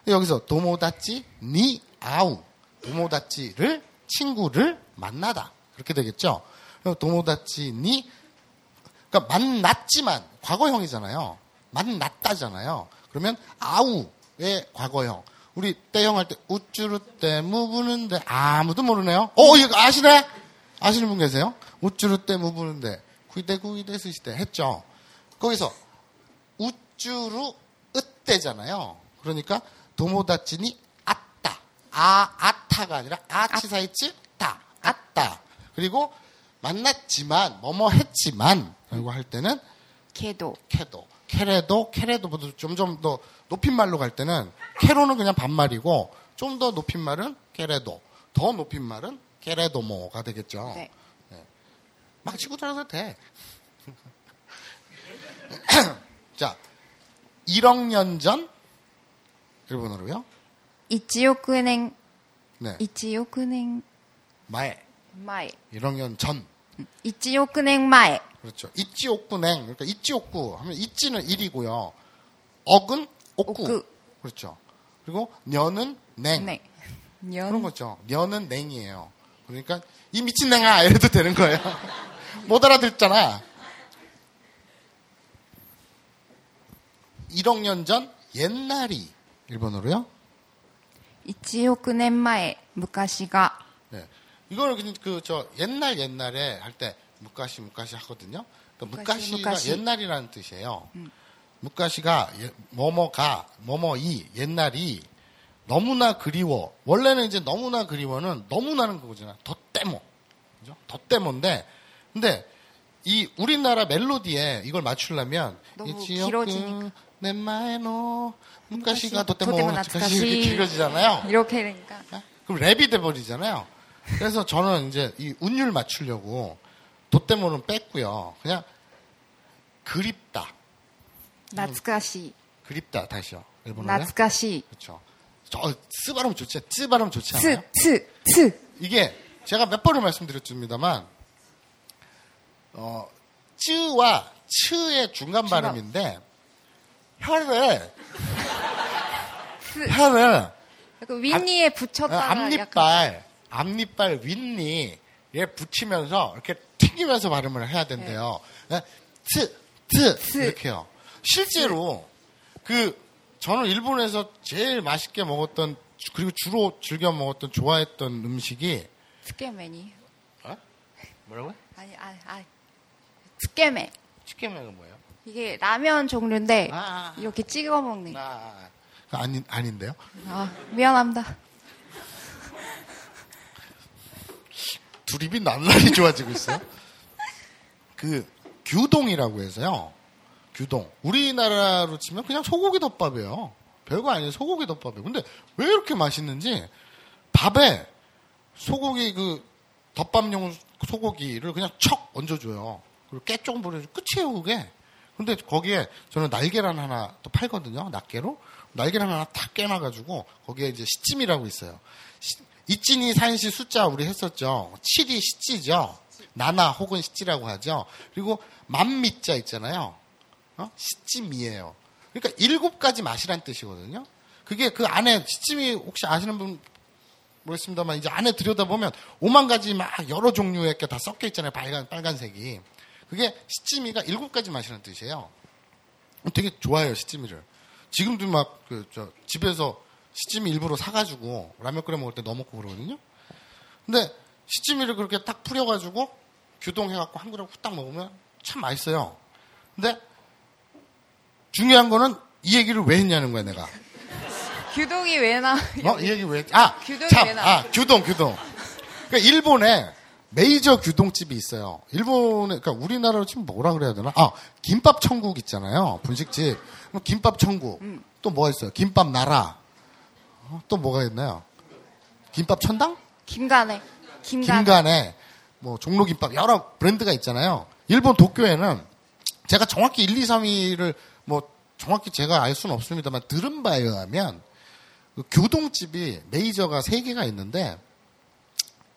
여기서 도모다치 니 아우 도모다치를 친구를 만나다 그렇게 되겠죠. 그리고 도모다치 니 그러니까 만났지만 과거형이잖아요. 만났다잖아요. 그러면 아우의 과거형. 우리 때형 할 때 우쭈르 때 무부는데 아무도 모르네요. 어 이거 아시네? 아시는 분 계세요? 우쭈르 때 무부는데 구이대 구이대 쓰시대 했죠. 거기서 우쭈루 으때잖아요. 그러니까 도모다치니 아따 아 아타가 아니라 아치사이치 따 아따 그리고 만났지만 뭐뭐 했지만 라고 할 때는 케도. 캐도. 캐레도? 캐레도보다 점점 더 높임말로 갈 때는 캐로는 그냥 반말이고 좀 더 높임말은 캐레도. 더 높임말은 캐레도모가 되겠죠. 네. 막 치고 들어도 돼. 자, 1억 년 전 일본어로요. 1億年 네. 1億年 마에. 마에. 1억년 전. 1억 년 마에. 그렇죠. 1억구냉. 그러니까 1억구 하면 1지는 1이고요. 억은 옥구. 옥구. 그렇죠. 그리고 년은 냉. 네. 년. 그런 거죠. 년은 냉이에요. 그러니까 이 미친 냉아 이래도 되는 거예요. 못 알아듣잖아. 1억 년 전 옛날이 일본어로요? 1億年前昔が 네. 이거는 그 저 옛날 옛날에 할 때 무가시 무가시 하거든요. 그러니까 무가시, 무가시가 무가시. 옛날이라는 뜻이에요. 무가시가 예- 뭐뭐가 뭐뭐이 옛날이 너무나 그리워. 원래는 이제 너무나 그리워는 너무나는 그거잖아. 더 때모. 그죠? 더 때모인데 근데 이 우리나라 멜로디에 이걸 맞추려면 너무 이 지역은 길어지니까. 내 마에노 문가시가 도때모 나츠카시 이렇게 길어지잖아요. 이렇게 되니까. 네? 그럼 랩이 돼버리잖아요. 그래서 저는 이제 이 운율 맞추려고 도때모는 뺐고요. 그냥 그립다. 나츠카시. 음, 그립다 다시요. 일본어. 나츠카시. 그렇죠. 저 쓰 발음 좋지? 쓰 발음 좋지 않아요? 쓰, 쓰, 쯔. 이게 제가 몇 번을 말씀드렸습니다만 어, 쯔와 츠의 중간 발음인데 혀를 스. 혀를 약간 윗니에 붙였다가 아, 앞니빨 약간 앞니빨 윗니에 붙이면서 이렇게 튕기면서 발음을 해야 된대요. 네. 츠, 츠 츠. 이렇게요. 실제로 그 저는 일본에서 제일 맛있게 먹었던 그리고 주로 즐겨 먹었던 좋아했던 음식이 스케맨이. 뭐라고요? 아니, 아니, 아니. 스케맨. 치킨면은 뭐예요? 이게 라면 종류인데 아, 아. 이렇게 찍어 먹는. 아, 아, 아닌 아닌데요? 아, 미안합니다. 두립이 날라리 좋아지고 있어요. 그 규동이라고 해서요. 규동. 우리나라로 치면 그냥 소고기 덮밥이에요. 별거 아니에요. 소고기 덮밥이에요. 근데 왜 이렇게 맛있는지 밥에 소고기 그 덮밥용 소고기를 그냥 척 얹어줘요. 그리고 깨 조금 뿌려주고 끝이에요, 그게. 근데 거기에 저는 날계란 하나 또 팔거든요. 낱개로. 날계란 하나 탁 깨놔가지고 거기에 이제 시찜이라고 있어요. 시- 이찐이 산시 숫자 우리 했었죠. 7이 시찌죠. 나나 혹은 시찌라고 하죠. 그리고 만미자 있잖아요. 어? 시찜이에요. 그러니까 일곱 가지 맛이란 뜻이거든요. 그게 그 안에 시찜이 혹시 아시는 분 모르겠습니다만 이제 안에 들여다보면 오만 가지 막 여러 종류의 게 다 섞여 있잖아요. 빨간 빨간색이. 그게 시찜이가 일곱 가지 맛이라는 뜻이에요. 되게 좋아해요 시찜이를. 지금도 막 그 저 집에서 시찜이 일부러 사가지고 라면 끓여 먹을 때 넣어 먹고 그러거든요. 근데 시찜이를 그렇게 딱 뿌려가지고 규동해갖고 한 그릇 후딱 먹으면 참 맛있어요. 근데 중요한 거는 이 얘기를 왜 했냐는 거야 내가. 규동이 왜 나? 어? 이 얘기 왜? 아, 규동이 참, 왜 나와? 아, 규동, 규동. 그러니까 일본에 메이저 규동집이 있어요. 일본에, 그러니까 우리나라로 치면 뭐라 그래야 되나? 아, 김밥 천국 있잖아요. 분식집. 김밥 천국. 음. 또 뭐가 있어요? 김밥 나라. 어, 또 뭐가 있나요? 김밥 천당? 김간에. 김간에. 김간에 뭐 종로김밥 여러 브랜드가 있잖아요. 일본 도쿄에는 제가 정확히 1, 2, 3위를 뭐 정확히 제가 알 수는 없습니다만 들은 바에 의하면 그 교동집이 메이저가 3개가 있는데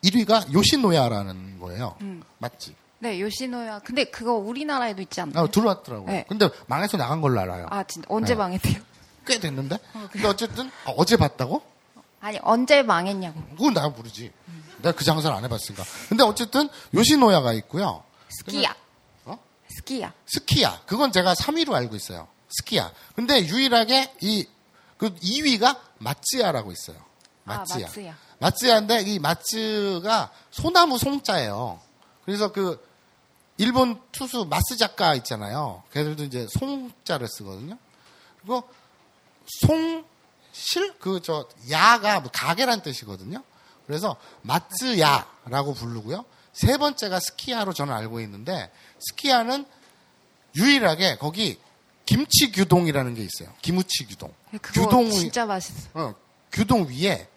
1위가 요시노야라는 거예요. 음. 맞지? 네, 요시노야. 근데 그거 우리나라에도 있지 않나요? 아, 들어왔더라고요. 네. 근데 망해서 나간 걸로 알아요. 아, 진짜 언제 네. 망했대요? 꽤 됐는데? 근데 어쨌든 아, 어제 봤다고? 아니, 언제 망했냐고. 그건 나 모르지. 내가 그 장사를 안 해봤으니까. 근데 어쨌든 요시노야가 있고요. 스키야. 어? 스키야. 스키야. 그건 제가 3위로 알고 있어요. 스키야. 근데 유일하게 이, 그 2위가 마츠야라고 있어요. 마츠야. 아, 마츠야. 마츠야인데 이 마츠가 소나무 송자예요. 그래서 그 일본 투수 마스 작가 있잖아요. 걔들도 이제 송자를 쓰거든요. 그리고 송실 그 저 야가 뭐 가게란 뜻이거든요. 그래서 마츠야라고 부르고요. 세 번째가 스키야로 저는 알고 있는데 스키야는 유일하게 거기 김치 규동이라는 게 있어요. 기무치 규동. 그거 규동 진짜 맛있어. 어, 규동 위에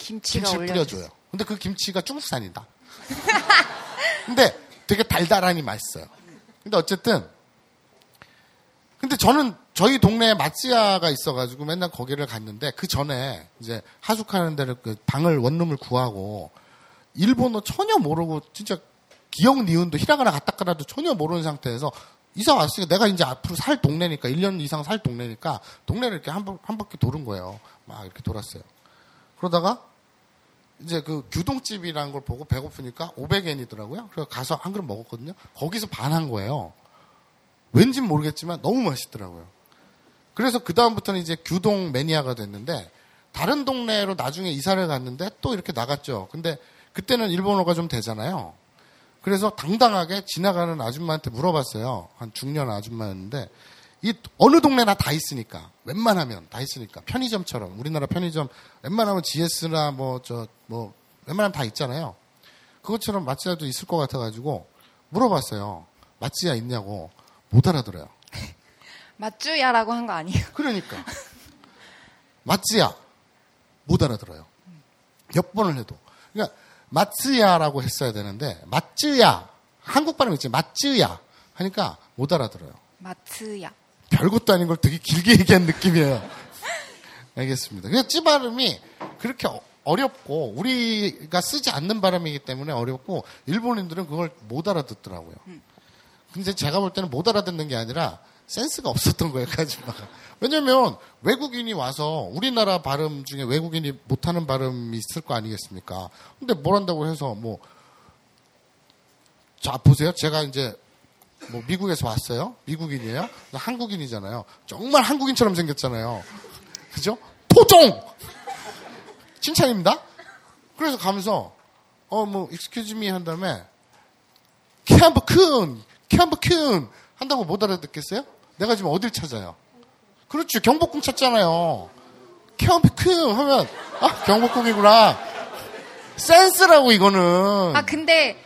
김치를 올려. 뿌려줘요. 근데 그 김치가 중국산이다. 근데 되게 달달하니 맛있어요. 근데 어쨌든 근데 저는 저희 동네에 마츠야가 있어가지고 맨날 거기를 갔는데 그 전에 이제 하숙하는 데를 그 방을 원룸을 구하고 일본어 전혀 모르고 진짜 기억 니은도 히라가나 가타카나도 전혀 모르는 상태에서 이사 왔으니까 내가 이제 앞으로 살 동네니까 1년 이상 살 동네니까 동네를 이렇게 한, 번, 한 바퀴 도는 거예요. 막 이렇게 돌았어요. 그러다가 이제 그 규동집이라는 걸 보고 배고프니까 500엔이더라고요. 그래서 가서 한 그릇 먹었거든요. 거기서 반한 거예요. 왠진 모르겠지만 너무 맛있더라고요. 그래서 그다음부터는 이제 규동 매니아가 됐는데 다른 동네로 나중에 이사를 갔는데 또 이렇게 나갔죠. 근데 그때는 일본어가 좀 되잖아요. 그래서 당당하게 지나가는 아줌마한테 물어봤어요. 한 중년 아줌마였는데 이 어느 동네나 다 있으니까 웬만하면 다 있으니까 편의점처럼 우리나라 편의점 웬만하면 GS나 뭐 저뭐 웬만하면 다 있잖아요. 그것처럼 마찌야도 있을 것 같아가지고 물어봤어요. 마찌야 있냐고 못 알아들어요. 맛주야라고 한 거 아니에요? 그러니까 마츠야 못 알아들어요. 몇 번을 해도. 그러니까 마츠야라고 했어야 되는데 마츠야 한국 발음 있지 마츠야 하니까 못 알아들어요. 마츠야. 별것도 아닌 걸 되게 길게 얘기한 느낌이에요. 알겠습니다. 그냥 찌 발음이 그렇게 어- 어렵고 우리가 쓰지 않는 발음이기 때문에 어렵고 일본인들은 그걸 못 알아듣더라고요. 근데 제가 볼 때는 못 알아듣는 게 아니라 센스가 없었던 거예요, 카즈마가. 왜냐면 외국인이 와서 우리나라 발음 중에 외국인이 못하는 발음이 있을 거 아니겠습니까? 근데 뭘 한다고 해서 뭐, 자, 보세요. 제가 이제 뭐 미국에서 왔어요. 미국인이에요. 한국인이잖아요. 정말 한국인처럼 생겼잖아요. 그죠? 토종! 칭찬입니다. 그래서 가면서, 어, 뭐, excuse me 한 다음에, 캠버큰! 캠버큰! 한다고 못 알아듣겠어요? 내가 지금 어딜 찾아요? 그렇죠. 경복궁 찾잖아요. 캠버큰! 하면, 아, 경복궁이구나. 센스라고, 이거는. 아 근데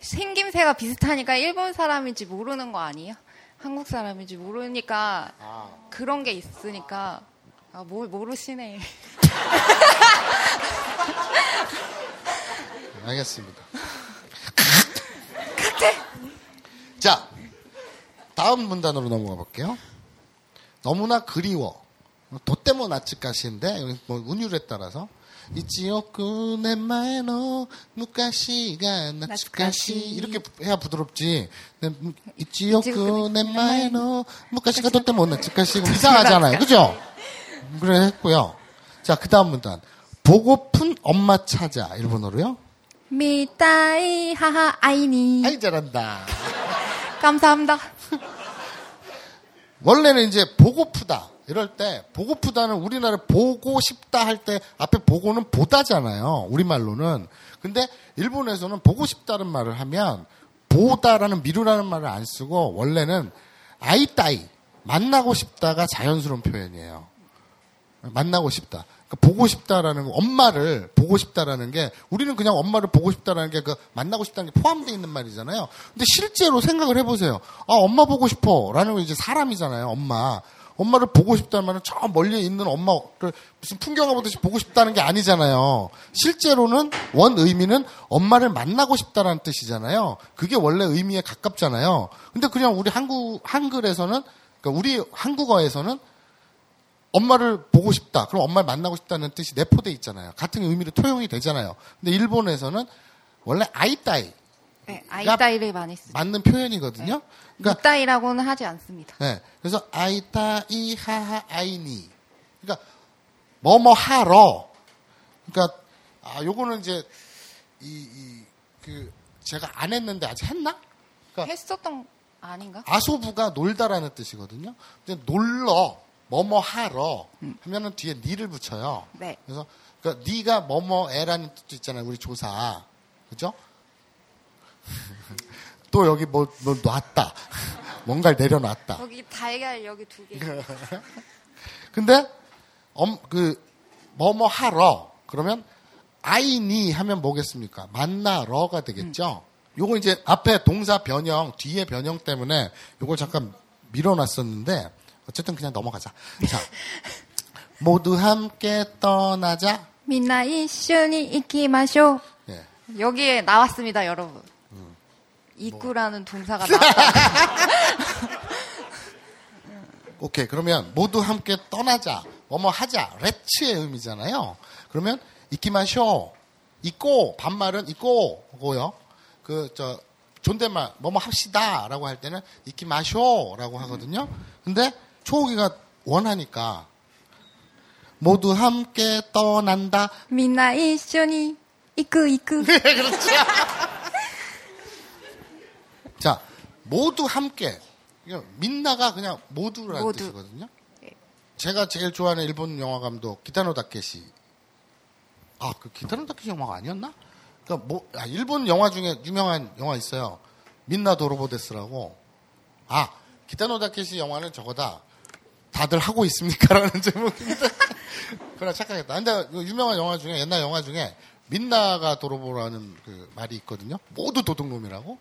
생김새가 비슷하니까 일본 사람인지 모르는 거 아니에요? 한국 사람인지 모르니까 그런 게 있으니까 아, 뭘 모르시네. 알겠습니다. 자, 다음 문단으로 넘어가 볼게요. 너무나 그리워. 도때모 나츠까시인데 여기 뭐 운율에 따라서 이치오쿠 넷마에노 무카시가 나츠까시 이렇게 해야 부드럽지. 네, 이치오쿠 넷마에노 무카시가 도때모 나츠까시 이상하잖아 요. 그죠? 그래 했고요. 자, 그 다음 문단. 보고픈 엄마 찾아 일본어로요. 미타이 하하 아이니. 아이 잘한다. 감사합니다. 원래는 이제 보고프다 이럴 때 보고프다는 우리나라 보고 싶다 할 때 앞에 보고는 보다잖아요. 우리말로는. 근데 일본에서는 보고 싶다는 말을 하면 보다라는 미루라는 말을 안 쓰고 원래는 아이따이 만나고 싶다가 자연스러운 표현이에요. 만나고 싶다. 그러니까 보고 싶다라는 거, 엄마를 보고 싶다라는 게 우리는 그냥 엄마를 보고 싶다라는 게 그 만나고 싶다는 게 포함되어 있는 말이잖아요. 근데 실제로 생각을 해보세요. 아 엄마 보고 싶어라는 거 이제 사람이잖아요. 엄마. 엄마를 보고 싶다는 말은 저 멀리 있는 엄마를 무슨 풍경을 보듯이 보고 싶다는 게 아니잖아요. 실제로는 원 의미는 엄마를 만나고 싶다라는 뜻이잖아요. 그게 원래 의미에 가깝잖아요. 근데 그냥 우리 한국 한글에서는 그러니까 우리 한국어에서는 엄마를 보고 싶다. 그럼 엄마를 만나고 싶다는 뜻이 내포돼 있잖아요. 같은 의미로 토용이 되잖아요. 근데 일본에서는 원래 아이따이 네, 아이따이를 많이 쓰죠. 맞는 표현이거든요. 그러니까 무따이라고는 하지 않습니다. 네. 그래서 아이따이 하하 아이니. 그러니까 뭐뭐 하러. 그러니까 아 요거는 이제 이이그 제가 안 했는데 아직 했나? 그러니까 했었던 아닌가? 아소부가 놀다라는 뜻이거든요. 근데 놀러 뭐뭐 하러 하면은 뒤에 니를 붙여요. 네. 그래서 그러니까 니가 뭐뭐 애라는 뜻도 있잖아요. 우리 조사. 그죠? 또 여기 뭐, 뭐 놨다. 뭔가를 내려놨다. 여기 달걀 여기 두 개. 근데 엄 그 뭐뭐 하러 그러면 아이니 하면 뭐겠습니까? 만나러가 되겠죠. 요거 이제 앞에 동사 변형 뒤에 변형 때문에 요걸 잠깐 밀어놨었는데 어쨌든 그냥 넘어가자. 자 모두 함께 떠나자. 민나 이슈니 이키마쇼. 예. 여기에 나왔습니다, 여러분. 이꾸라는 동사가 나왔다. 오케이 그러면 모두 함께 떠나자. 뭐뭐 하자. 렛츠의 의미잖아요. 그러면 이키마쇼. 있고 반말은 있고고요. 그 저 존댓말 뭐뭐 합시다라고 할 때는 이키마쇼라고 하거든요. 근데 초호기가 원하니까 모두 함께 떠난다. 민나 이슈니 이끄 이끄. 그렇죠. 자, 모두 함께. 민나가 그냥 모두라는 모두. 뜻이거든요. 제가 제일 좋아하는 일본 영화 감독 기타노 다케시. 아, 그 기타노 다케시 영화가 아니었나? 그러니까 뭐 아, 일본 영화 중에 유명한 영화 있어요. 민나 도로보데스라고. 아, 기타노 다케시 영화는 저거다. 다들 하고 있습니까라는 제목인데. 그러나 착각했다. 근데 그 유명한 영화 중에 옛날 영화 중에 민나가 도로보라는 그 말이 있거든요. 모두 도둑놈이라고.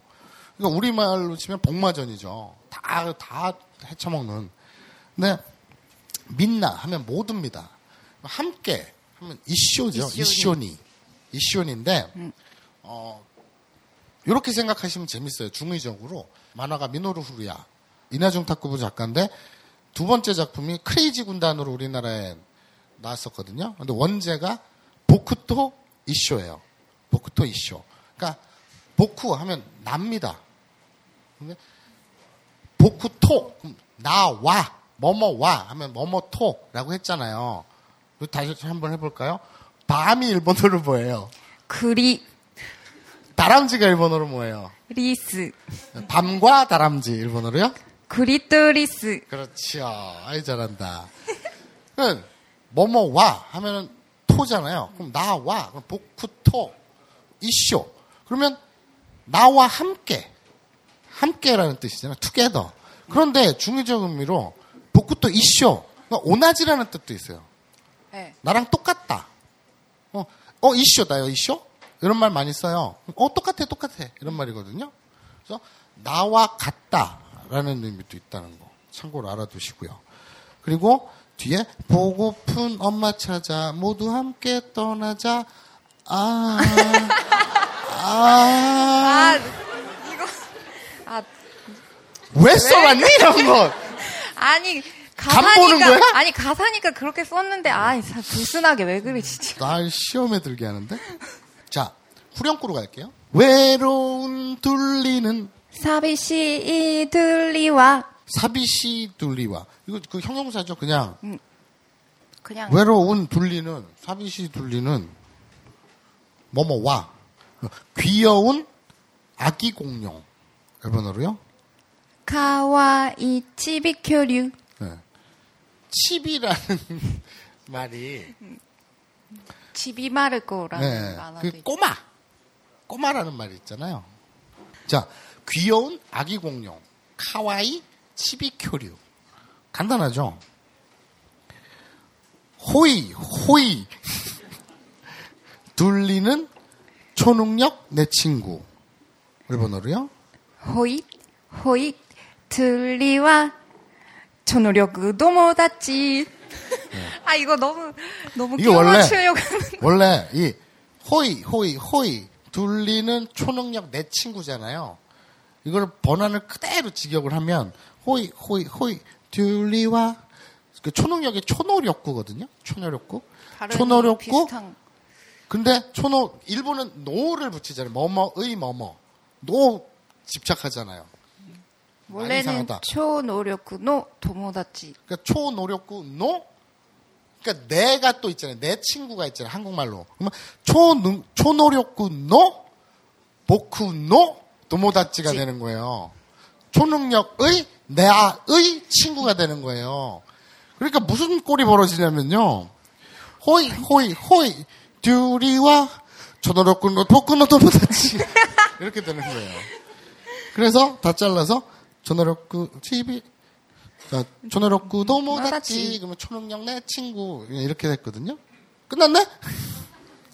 그러니까 우리말로 치면 복마전이죠. 다, 다 헤쳐먹는. 근데, 민나 하면 모두입니다. 함께 하면 이쇼죠. 이쇼니. 이쇼니. 이쇼니인데, 어, 이렇게 생각하시면 재밌어요. 중의적으로. 만화가 미노루 후루야. 이나중 탁구부 작가인데, 두 번째 작품이 크레이지 군단으로 우리나라에 나왔었거든요. 근데 원제가 보쿠토 이쇼예요. 보쿠토 이쇼. 그러니까 보쿠 하면 납니다. 근데 보쿠토 그럼 나와 뭐뭐와 하면 뭐뭐토라고 했잖아요. 다시 한번 해볼까요? 밤이 일본어로 뭐예요? くり 다람쥐가 일본어로 뭐예요? りす 밤과 다람쥐 일본어로요? くりとりす 그렇지요. 아이 잘한다. 그럼 뭐뭐 와 하면은 と잖아요. 그럼 나와 그럼 僕と一緒. 그러면 나와 함께 함께라는 뜻이잖아요. together. 그런데 중의적 의미로 복쿠토 이쇼. 그러니까 오나지라는 뜻도 있어요. 네. 나랑 똑같다. 어, 어 이쇼다요 이쇼? 이런 말 많이 써요. 어 똑같아 똑같아 이런 말이거든요. 그래서 나와 같다 라는 의미도 있다는 거 참고로 알아두시고요. 그리고 뒤에 보고픈 엄마 찾아 모두 함께 떠나자. 아, 아, 아 이거 아 왜 써놨니 이런 거? 아니 가사니까? 아니 가사니까 그렇게 썼는데 아참 불순하게 왜 그래 진짜 날 시험에 들게 하는데. 자, 후렴구로 갈게요. 외로운 둘리는 사비시 들리와. 사비시 둘리와. 이거 그 형용사죠 그냥. 그냥. 외로운 둘리는 사비시 둘리는 뭐뭐와. 귀여운 아기 공룡. 일본어로요? 가와이 치비쿄류. 네. 칩이라는 말이. 마를 거라는 네, 그 있- 꼬마. 꼬마라는 말이 있잖아요. 자 귀여운 아기 공룡 카와이 치비쿄류. 간단하죠? 호이 호이. 둘리는 초능력 내 친구. 일본어로요? 호잇 호잇 들리와 초노력 도모다치 아 이거 너무 너무 네. 이거 원래- 끼워 맞추려고 하는 원래 이 호이 호이 호이. 둘리는 초능력 내 친구잖아요. 이걸 번안을 그대로 직역을 하면 호이 호이 호이 둘리와 그 초능력이 초노력구거든요. 초노력구. 초노력구. 비슷한 근데 超能 일본은 の를 붙이잖아요. 뭐뭐의 뭐뭐. の 집착하잖아요. 원래는. 초노력노 도모다치 그러니까 超能力 の 그러니까 내가 또 있잖아요. 내 친구가 있잖아요. 한국말로. 그러면 초능 超能力 の 보쿠 노 도모다치가 되는 거예요. 초능력의 내의 친구가 되는 거예요. 그러니까 무슨 꼴이 벌어지냐면요. 호이 호이 호이 듀리와 초노력구 노 보쿠 노 도모다치 이렇게 되는 거예요. 그래서 다 잘라서 초노력구 TV 도모다치 도모다치. 그러면 초능력 내 친구 이렇게 됐거든요. 끝났네?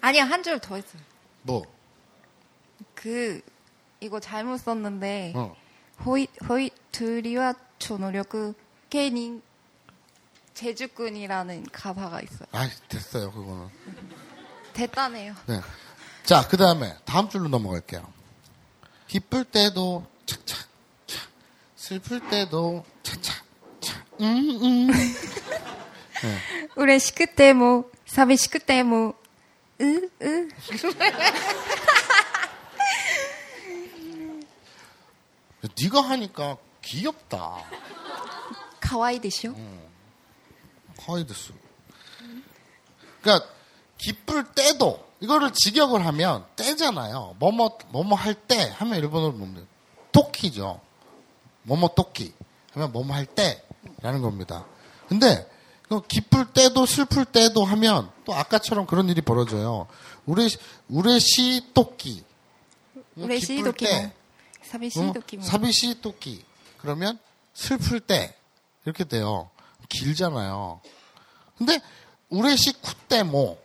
아니야 한 줄 더 했어요. 뭐? 그 이거 잘못 썼는데 어. 호잇 호잇 들리와 초노력 개인 제주꾼이라는 가사가 있어요. 아, 됐어요 그거는. 됐다네요. 네. 자, 그 다음에 다음 줄로 넘어갈게요. 기쁠 때도 착착 착, 슬플 때도 착착 착, 음 음. 嬉しくても 寂しくても 으으 네가 하니까 귀엽다. かわいいでしょう. はいです. 그러니까 기쁠 때도 이거를 직역을 하면 때잖아요. 뭐뭐 뭐뭐 할 때 하면 일본어로 뭡니까? 토끼죠. 뭐뭐 토끼 하면 뭐뭐 할 때라는 겁니다. 근데 그 기쁠 때도 슬플 때도 하면 또 아까처럼 그런 일이 벌어져요. 우레 우레시 토끼. 우레시 때. 사비시 어? 도키모 사비시 토끼. 그러면 슬플 때 이렇게 돼요. 길잖아요. 근데 우레시 쿠때모.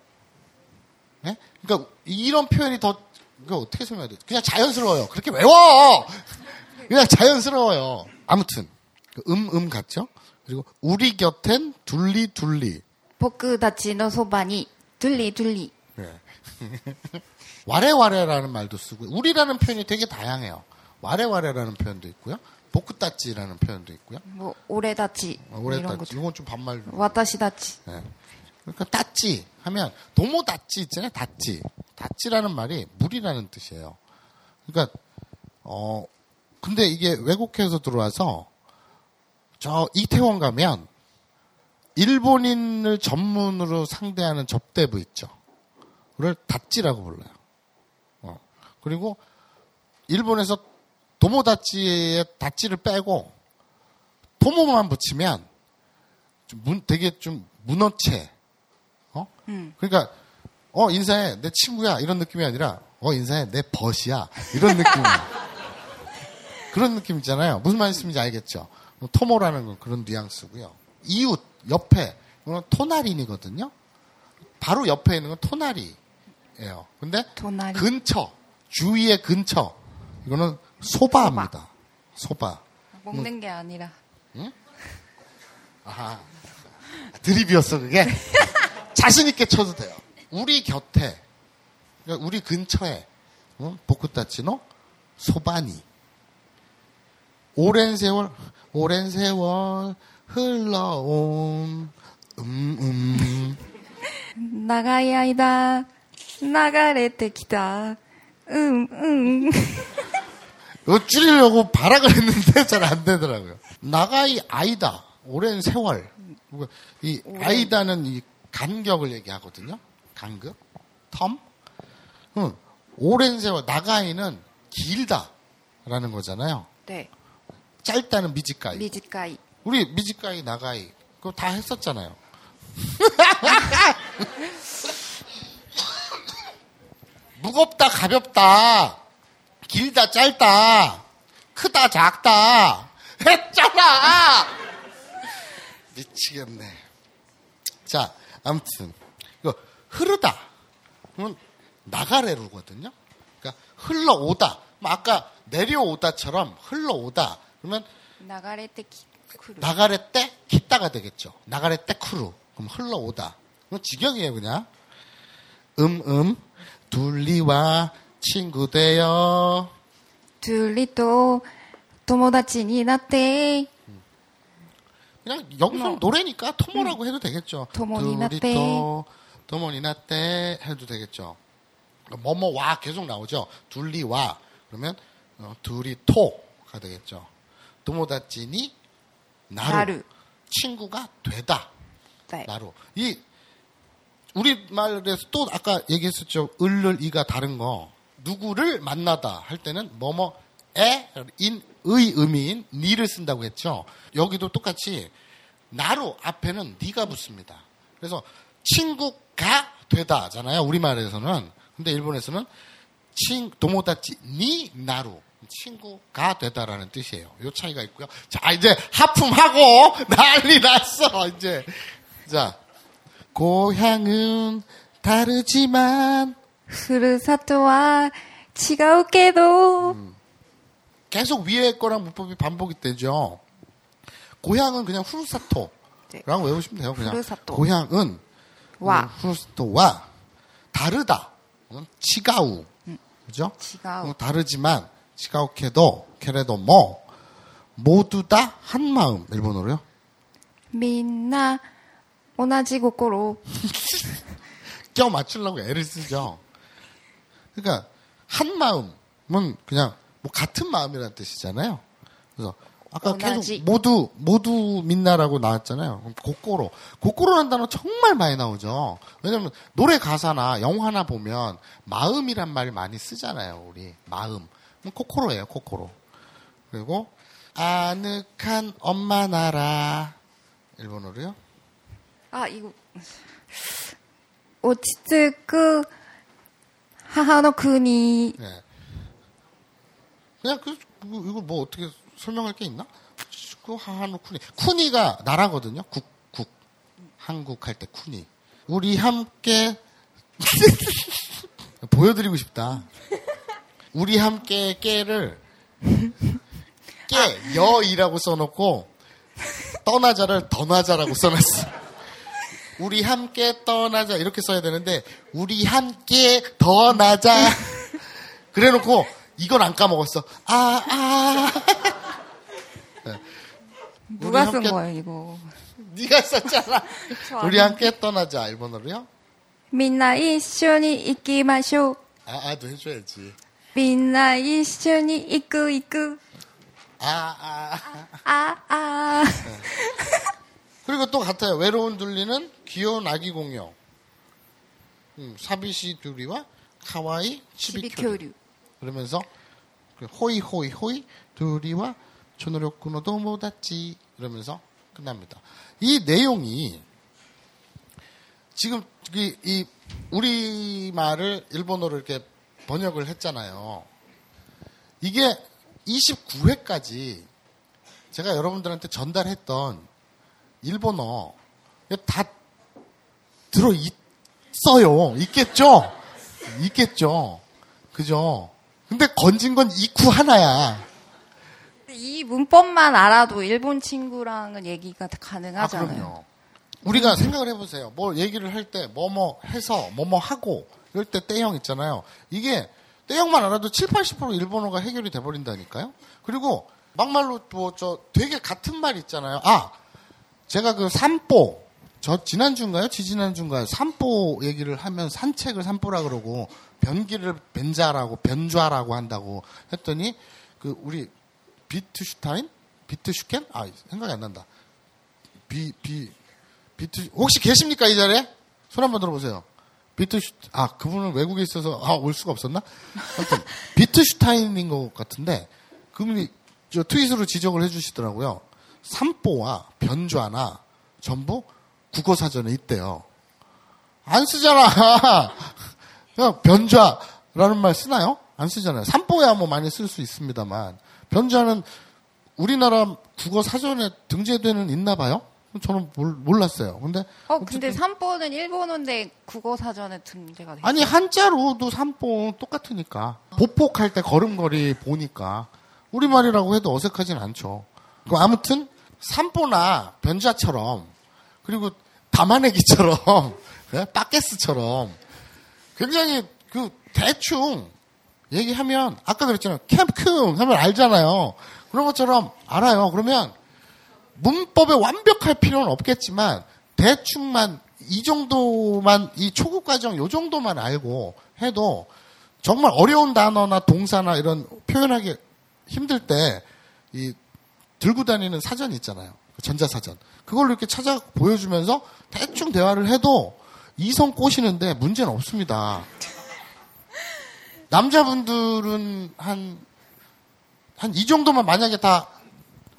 네? 그러니까 이런 표현이 더 이거 어떻게 설명해야 돼? 그냥 자연스러워요. 그렇게 외워. 그냥 자연스러워요. 아무튼 그음음 같죠? 그리고 우리 곁엔 둘리 둘리. 보크다치노 소바니 둘리 둘리 네. 와레와레라는 말도 쓰고 우리라는 표현이 되게 다양해요. 와레와레라는 표현도 있고요. 보쿠따찌라는 표현도 있고요. 뭐 오레다치 어. 거죠. 이건 좀 반말. 와타시다치 네. 그러니까 다찌 하면 도모 다찌 있잖아요. 다찌. 다찌라는 말이 물이라는 뜻이에요. 그러니까 어 근데 이게 외국에서 들어와서 저 이태원 가면 일본인을 전문으로 상대하는 접대부 있죠. 그걸 다찌라고 불러요. 어. 그리고 일본에서 도모다찌에 다찌를 빼고 도모만 붙이면 좀 문, 되게 좀 문어체. 어? 그러니까 어 인사해 내 친구야 이런 느낌이 아니라 어 인사해 내 벗이야 이런 느낌. 그런 느낌 있잖아요. 무슨 말씀인지 알겠죠? 토모라는 건 그런 뉘앙스고요. 이웃 옆에 이건 토나린이거든요. 바로 옆에 있는 건 토나리예요. 근데 토나리. 근처 주위의 근처 이거는 소바입니다. 소바. 먹는 게 아니라. 응? 아하. 드립이었어, 그게. 자신있게 쳐도 돼요. 우리 곁에, 그러니까 우리 근처에, 응? 보쿠타치노 소바니. 오랜 세월, 오랜 세월 흘러온, 음, 음. 나가이 아이다, 나가레 때 기다, 음, 음. 이거 줄이려고 발악을 했는데 잘 안 되더라고요. 나가이 아이다. 오랜 세월. 이 아이다는 이 간격을 얘기하거든요. 간격. 텀. 응. 오랜 세월. 나가이는 길다라는 거잖아요. 네. 짧다는 미지가이. 短い。 우리 미지가이 나가이. 그거 다 했었잖아요. 무겁다 가볍다 길다 짧다 크다 작다. 했잖아. 미치겠네. 자 아무튼 이거 흐르다. 그러면 나가래루거든요. 그러니까 흘러오다. 뭐 아까 내려오다처럼 흘러오다. 그러면 流れてくる. 流れて 来た가 되겠죠. 流れてくる. 그럼 흘러오다. 그럼 직역이에요 그냥. 음음 둘리와 친구 되어. 둘리と友達になって、 그냥 여기서 뭐. 노래니까 토모라고 해도 되겠죠. 토모니 나떼. 둘리또, 토모니 나떼 해도 되겠죠. 뭐뭐와 계속 나오죠. 둘리와. 그러면 어, 둘이 토가 되겠죠. 도모다치니 나루. 나루. 친구가 되다. はい。 나로. 이 우리 말에서 또 아까 얘기했었죠. 을을 이가 다른 거. 누구를 만나다 할 때는 뭐뭐 에 인 의 의미인 니를 쓴다고 했죠. 여기도 똑같이 나로 앞에는 니가 붙습니다. 그래서 친구가 되다잖아요. 우리 말에서는. 근데 일본에서는 친 도모다치 니 나루 친구가 되다라는 뜻이에요. 요 차이가 있고요. 자 이제 하품하고 난리 났어 이제 자 고향은 다르지만 ふるさとは違うけど、 계속 위에 거랑 문법이 반복이 되죠. 고향은 그냥 후루사토라고 외우시면 돼요. 그냥 후루사토. 고향은 와. 음, 후루사토와 다르다. 음, 치가우 그죠? 치가우. 음, 다르지만 치가우케도 케레도 뭐 모두 다 한 마음 일본어로요. みんな同じ心。 껴 맞추려고 애를 쓰죠. 그러니까 한 마음은 그냥 뭐 같은 마음이라는 뜻이잖아요. 그래서 아까 원하지. 계속 모두 모두 민나라고 나왔잖아요. 고꼬로 고꼬로라는 단어 정말 많이 나오죠. 왜냐하면 노래 가사나 영화나 보면 마음이란 말을 많이 쓰잖아요. 우리 마음 코코로예요. 코코로 그리고 아늑한 엄마 나라 일본어로요. 아 이거 어쨌든 그 하하노 쿠니. 예. 그냥 그, 그, 이거 뭐 어떻게 설명할 게 있나? 그 하하노 쿠니. 쿠니가 나라거든요. 국, 국. 한국 할 때 쿠니. 우리 함께 보여드리고 싶다. 우리 함께 깨를 깨 여이라고 써놓고 떠나자를 더나자라고 써놨어. 우리 함께 떠나자 이렇게 써야 되는데 우리 함께 더 나자 그래놓고 이건 안 까먹었어. 아 아. 네. 누가 쓴 함께 거예요, 이거? 네가 썼잖아. 저 우리 함께 떠나자 일본어로요. 민나 이쇼니 이끼마쇼. 아, 아도 해줘야지. 민나 이쇼니 이끄 이끄. 아, 아. 아, 아. 그리고 또 같아요. 외로운 둘리는 귀여운 아기 공룡. 음, 사비시 둘리와 카와이 치비쿄류. 그러면서 그 호이 호이 호이 둘이와 초노력구노도 모다치 이러면서 끝납니다. 이 내용이 지금 이, 이 우리 말을 일본어로 이렇게 번역을 했잖아요. 이게 29회까지 제가 여러분들한테 전달했던 일본어 다 들어 있어요. 있겠죠? 있겠죠. 그죠? 근데 건진 건 이쿠 하나야. 이 문법만 알아도 일본 친구랑은 얘기가 아, 가능하잖아요. 그럼요. 우리가 생각을 해보세요. 뭐 얘기를 할 때 뭐뭐 해서 뭐뭐 하고 이럴 때 때형 있잖아요. 이게 때형만 알아도 7, 80% 일본어가 해결이 돼버린다니까요. 그리고 막말로 뭐 저 되게 같은 말 있잖아요. 아 제가 그 산보 저 지난주인가요? 지지난주인가요? 산보 얘기를 하면 산책을 산보라 그러고 변기를 벤자라고 변좌라고 한다고 했더니 그 우리 비트슈타인 비트슈켄 아 생각이 안 난다. 비, 비, 비트, 혹시 계십니까, 이 자리에? 손 한번 들어보세요. 비트슈, 아, 그분은 외국에 있어서, 아, 올 수가 없었나? 하여튼, 비트슈타인인 것 같은데, 그분이 저 트윗으로 지적을 해주시더라고요. 삼보와 변좌나 전부 국어사전에 있대요. 안 쓰잖아! 변좌라는 말 쓰나요? 안 쓰잖아요. 삼보야 뭐 많이 쓸 수 있습니다만, 변좌는 우리나라 국어 사전에 등재되는 있나 봐요? 저는 몰, 몰랐어요. 근데 어, 근데 삼보는 일본어인데 국어 사전에 등재가 돼. 아니 한자로도 삼보 똑같으니까 보폭할 때 걸음걸이 보니까 우리 말이라고 해도 어색하진 않죠. 그 아무튼 삼보나 변자처럼 그리고 담아내기처럼 네? 빠게스처럼 굉장히 그 대충 얘기하면 아까 그랬잖아요. 캠핑 하면 알잖아요. 그런 것처럼 알아요. 그러면 문법에 완벽할 필요는 없겠지만 대충만 이 정도만 이 초급 과정 요 정도만 알고 해도 정말 어려운 단어나 동사나 이런 표현하기 힘들 때 이 들고 다니는 사전 있잖아요. 그 전자사전. 그걸로 이렇게 찾아 보여주면서 대충 대화를 해도 이성 꼬시는데 문제는 없습니다. 남자분들은 한, 한 이 정도만 만약에 다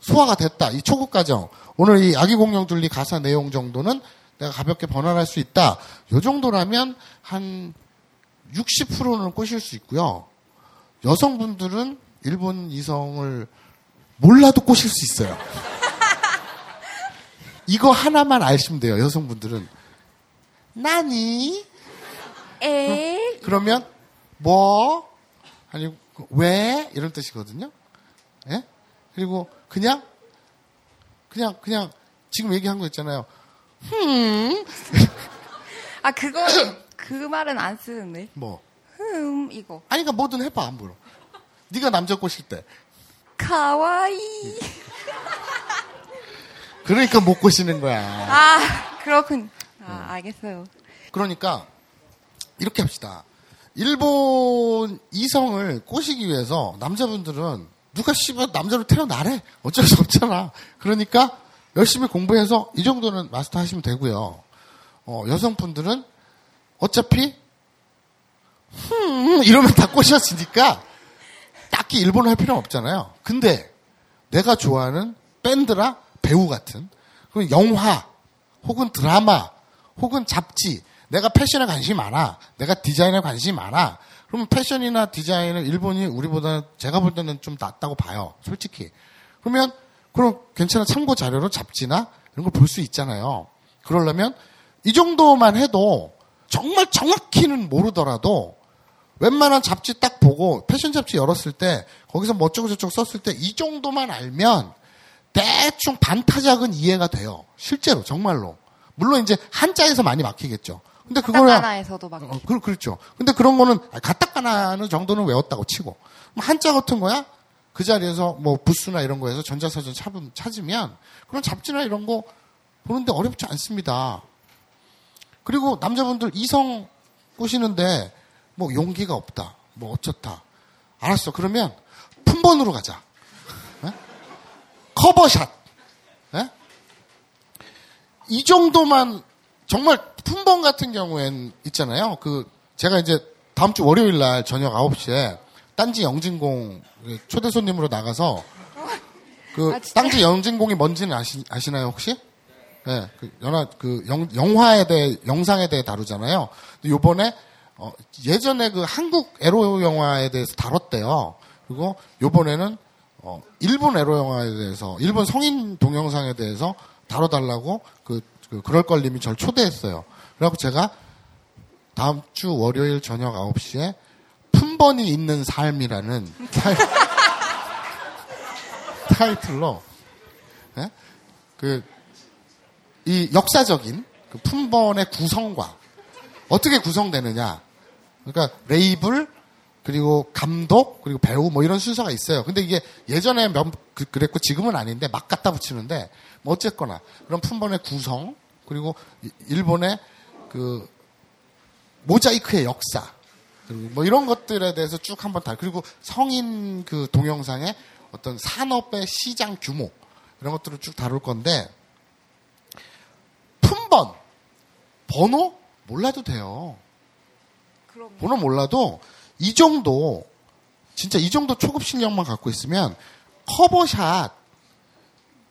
소화가 됐다. 이 초급 과정. 오늘 이 아기 공룡 둘리 가사 내용 정도는 내가 가볍게 번안할 수 있다. 요 정도라면 한 60%는 꼬실 수 있고요. 여성분들은 일본 이성을 몰라도 꼬실 수 있어요. 이거 하나만 아시면 돼요. 여성분들은. 나니? 에? 그러면 뭐 아니 왜 이런 뜻이거든요. 예? 그리고 그냥 그냥 그냥 지금 얘기한 거 있잖아요. 흠. 아, 그거, 그 말은 안 쓰는데. 뭐 흠, 이거. 아니 그러니까 뭐든 해봐 안 물어. 네가 남자 꼬실 때 카와이. 그러니까 못 꼬시는 거야. 아, 그렇군. 아, 알겠어요. 그러니까 이렇게 합시다. 일본 이성을 꼬시기 위해서 남자분들은 누가 씨발 남자로 태어나래 어쩔 수 없잖아. 그러니까 열심히 공부해서 이 정도는 마스터 하시면 되고요. 어, 여성분들은 어차피 흠 이러면 다 꼬셨으니까 딱히 일본어 할 필요는 없잖아요. 근데 내가 좋아하는 밴드라 배우 같은 그리고 영화 혹은 드라마 혹은 잡지 내가 패션에 관심이 많아 내가 디자인에 관심이 많아 그러면 패션이나 디자인은 일본이 우리보다 제가 볼 때는 좀 낫다고 봐요 솔직히 그러면 그럼 괜찮은 참고 자료로 잡지나 이런 걸 볼 수 있잖아요 그러려면 이 정도만 해도 정말 정확히는 모르더라도 웬만한 잡지 딱 보고 패션 잡지 열었을 때 거기서 뭐 어쩌고 저쩌고 썼을 때 이 정도만 알면 대충 반타작은 이해가 돼요. 실제로 정말로. 물론 이제 한자에서 많이 막히겠죠. 근데 그거는 카타카나에서도 막. 어, 그, 그렇죠. 근데 그런 거는 아, 가타카나는 정도는 외웠다고 치고 한자 같은 거야 그 자리에서 뭐 부스나 이런 거에서 전자사전 찾으면 그런 잡지나 이런 거 보는데 어렵지 않습니다. 그리고 남자분들 이성 꼬시는데 뭐 용기가 없다. 뭐 어쩌다. 알았어. 그러면 품번으로 가자. 예? 커버샷. 예? 이 정도만 정말 품번 같은 경우엔 있잖아요. 그 제가 이제 다음 주 월요일 날 저녁 9시에 딴지 영진공 초대 손님으로 나가서 그 아? 딴지 영진공이 뭔지는 아시, 아시나요 혹시? 네, 그 연화 그 영, 영화에 대해 영상에 대해 다루잖아요. 근데 요번에 어, 예전에 그 한국 에로 영화에 대해서 다뤘대요. 그리고 요번에는 어, 일본 에로 영화에 대해서 일본 성인 동영상에 대해서 다뤄달라고 그, 그 그럴 걸님이 저를 초대했어요. 그래갖고 제가 다음 주 월요일 저녁 9시에 품번이 있는 삶이라는 타이, 타이틀로 예? 그, 이 역사적인 그 품번의 구성과 어떻게 구성되느냐. 그러니까 레이블 그리고 감독 그리고 배우 뭐 이런 순서가 있어요. 근데 이게 예전에 몇, 그, 그랬고 지금은 아닌데 막 갖다 붙이는데 뭐 어쨌거나 그런 품번의 구성 그리고 이- 일본의 그 모자이크의 역사 그리고 뭐 이런 것들에 대해서 쭉 한번 다 그리고 성인 그 동영상의 어떤 산업의 시장 규모 이런 것들을 쭉 다룰 건데 품번 번호 몰라도 돼요. 번호 몰라도 이 정도 진짜 이 정도 초급 실력만 갖고 있으면 커버샷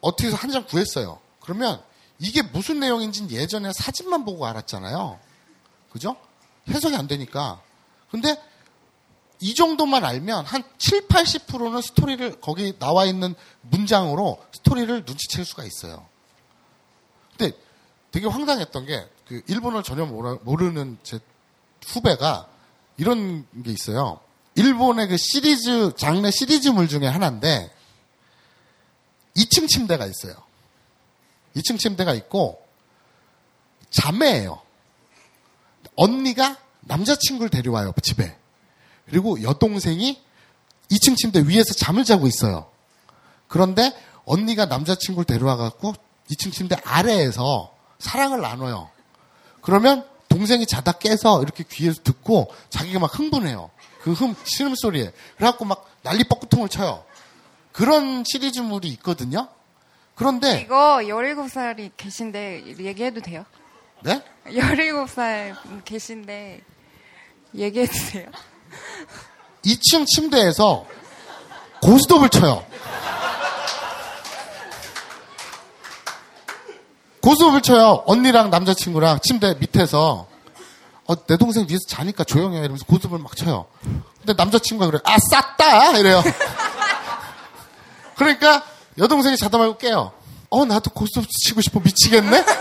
어떻게 해서 한 장 구했어요. 그러면 이게 무슨 내용인지는 예전에 사진만 보고 알았잖아요. 그죠? 해석이 안 되니까. 근데 이 정도만 알면 한 7, 80%는 스토리를 거기 나와 있는 문장으로 스토리를 눈치챌 수가 있어요. 근데 되게 황당했던 게 그 일본어를 전혀 모르- 모르는 제 후배가 이런 게 있어요. 일본의 그 시리즈 장르 시리즈물 중에 하나인데 2층 침대가 있어요. 2층 침대가 있고 자매예요. 언니가 남자친구를 데려와요 집에. 그리고 여동생이 2층 침대 위에서 잠을 자고 있어요. 그런데 언니가 남자친구를 데려와 갖고 2층 침대 아래에서 사랑을 나눠요. 그러면 동생이 자다 깨서 이렇게 귀에서 듣고 자기가 막 흥분해요. 그 흠, 신음소리에. 그래갖고 막 난리 뻐꾸통을 쳐요. 그런 시리즈물이 있거든요. 그런데, 이거 17살이 계신데 얘기해도 돼요? 네? 17살 계신데 얘기해도 돼요? 2층 침대에서 고스톱을 쳐요. 고스톱을 쳐요. 언니랑 남자친구랑 침대 밑에서 어, 내 동생 위에서 자니까 조용히 해 이러면서 고스톱을 막 쳐요. 근데 남자친구가 그래 아 쌌다 이래요. 그러니까 여동생이 자다 말고 깨요. 어 나도 고스톱 치고 싶어 미치겠네.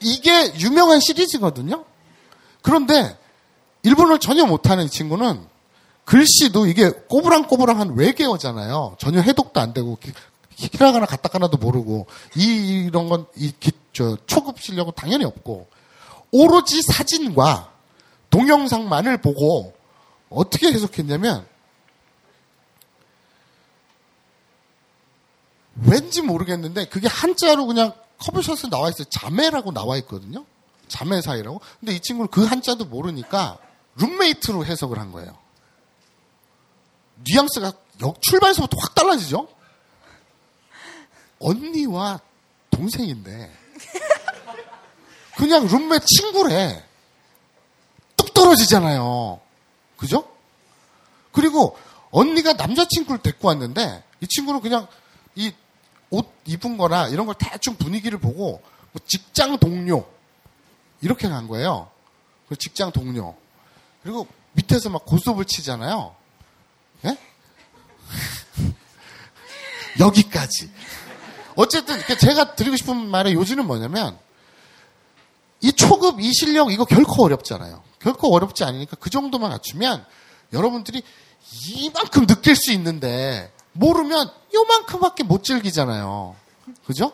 이게 유명한 시리즈거든요. 그런데 일본어를 전혀 못하는 이 친구는 글씨도 이게 꼬부랑꼬부랑한 외계어잖아요. 전혀 해독도 안 되고 기- 히라가나 가타카나도 모르고 이, 이런 건 이 저 초급 실력은 당연히 없고 오로지 사진과 동영상만을 보고 어떻게 해석했냐면 왠지 모르겠는데 그게 한자로 그냥 커브샷에 나와 있어요. 자매라고 나와 있거든요. 자매 사이라고. 근데 이 친구는 그 한자도 모르니까 룸메이트로 해석을 한 거예요. 뉘앙스가 역 출발에서부터 확 달라지죠? 언니와 동생인데 그냥 룸메 친구래. 뚝 떨어지잖아요. 그죠? 그리고 언니가 남자친구를 데리고 왔는데 이 친구는 그냥 이 옷 입은 거나 이런 걸 대충 분위기를 보고 뭐 직장 동료 이렇게 간 거예요. 그 직장 동료. 그리고 밑에서 막 고스톱을 치잖아요. 예? 여기까지. 어쨌든 그 제가 드리고 싶은 말의 요지는 뭐냐면 이 초급 이 실력 이거 결코 어렵잖아요. 결코 어렵지 않으니까 그 정도만 갖추면 여러분들이 이만큼 느낄 수 있는데 모르면 요만큼밖에 못 즐기잖아요. 그죠?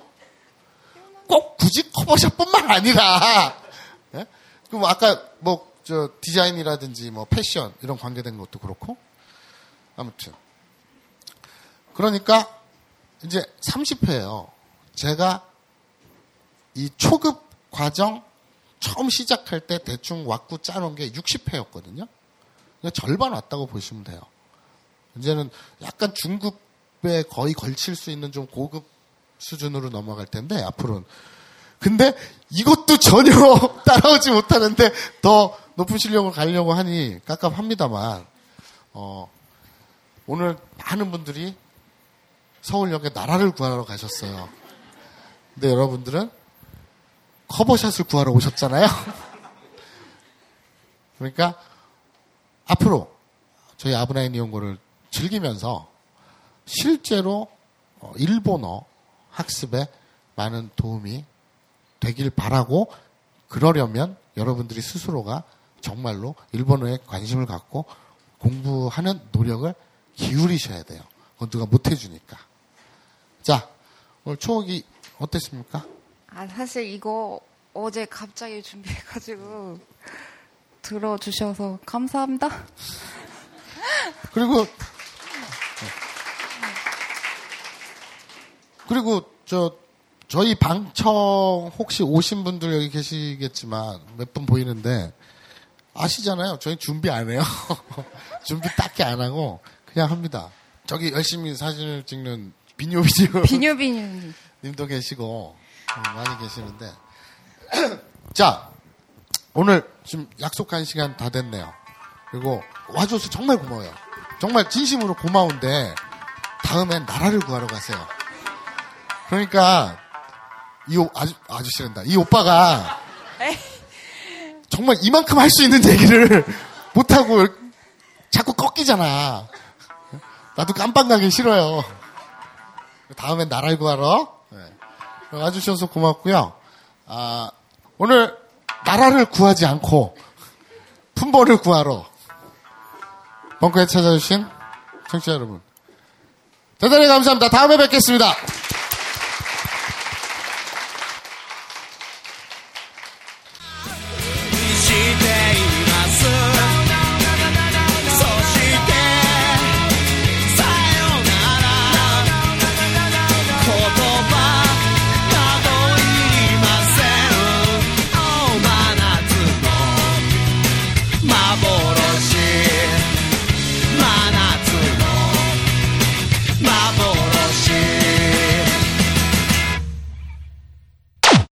꼭 굳이 커버샷뿐만 아니라 예? 그럼 아까 뭐 저 디자인이라든지 뭐 패션 이런 관계된 것도 그렇고 아무튼 그러니까 이제 30회예요. 제가 이 초급 과정 처음 시작할 때 대충 왁구 짜놓은 게 60회였거든요. 그러니까 절반 왔다고 보시면 돼요. 이제는 약간 중급에 거의 걸칠 수 있는 좀 고급 수준으로 넘어갈 텐데 앞으로는 근데 이것도 전혀 따라오지 못하는데 더 높은 실력을 가려고 하니 깝깝합니다만 어, 오늘 많은 분들이 서울역에 나라를 구하러 가셨어요. 근데 여러분들은 커버샷을 구하러 오셨잖아요. 그러니까 앞으로 저희 아브라인 이용고를 즐기면서 실제로 어, 일본어 학습에 많은 도움이 되길 바라고 그러려면 여러분들이 스스로가 정말로 일본어에 관심을 갖고 공부하는 노력을 기울이셔야 돼요. 그건 누가 못 해주니까. 자, 오늘 초옥이 어땠습니까? 아, 사실 이거 어제 갑자기 준비해가지고 들어주셔서 감사합니다. 그리고 그리고 저 저희 방청 혹시 오신 분들 여기 계시겠지만 몇 분 보이는데 아시잖아요. 저희 준비 안 해요. 준비 딱히 안 하고 그냥 합니다. 저기 열심히 사진을 찍는 비뇨비뇨 비뇨비뇨 님도 계시고 음, 많이 계시는데 자 오늘 지금 약속한 시간 다 됐네요. 그리고 와줘서 정말 고마워요. 정말 진심으로 고마운데 다음엔 나라를 구하러 가세요. 그러니까 이 오, 아주 아주씨란다. 이 오빠가 정말 이만큼 할 수 있는 얘기를 못 하고 자꾸 꺾이잖아. 나도 깜빡 나기 싫어요. 다음엔 나라를 구하러 네. 와주셔서 고맙고요. 아, 오늘 나라를 구하지 않고 품번을 구하러 벙커에 찾아주신 청취자 여러분 대단히 감사합니다. 다음에 뵙겠습니다.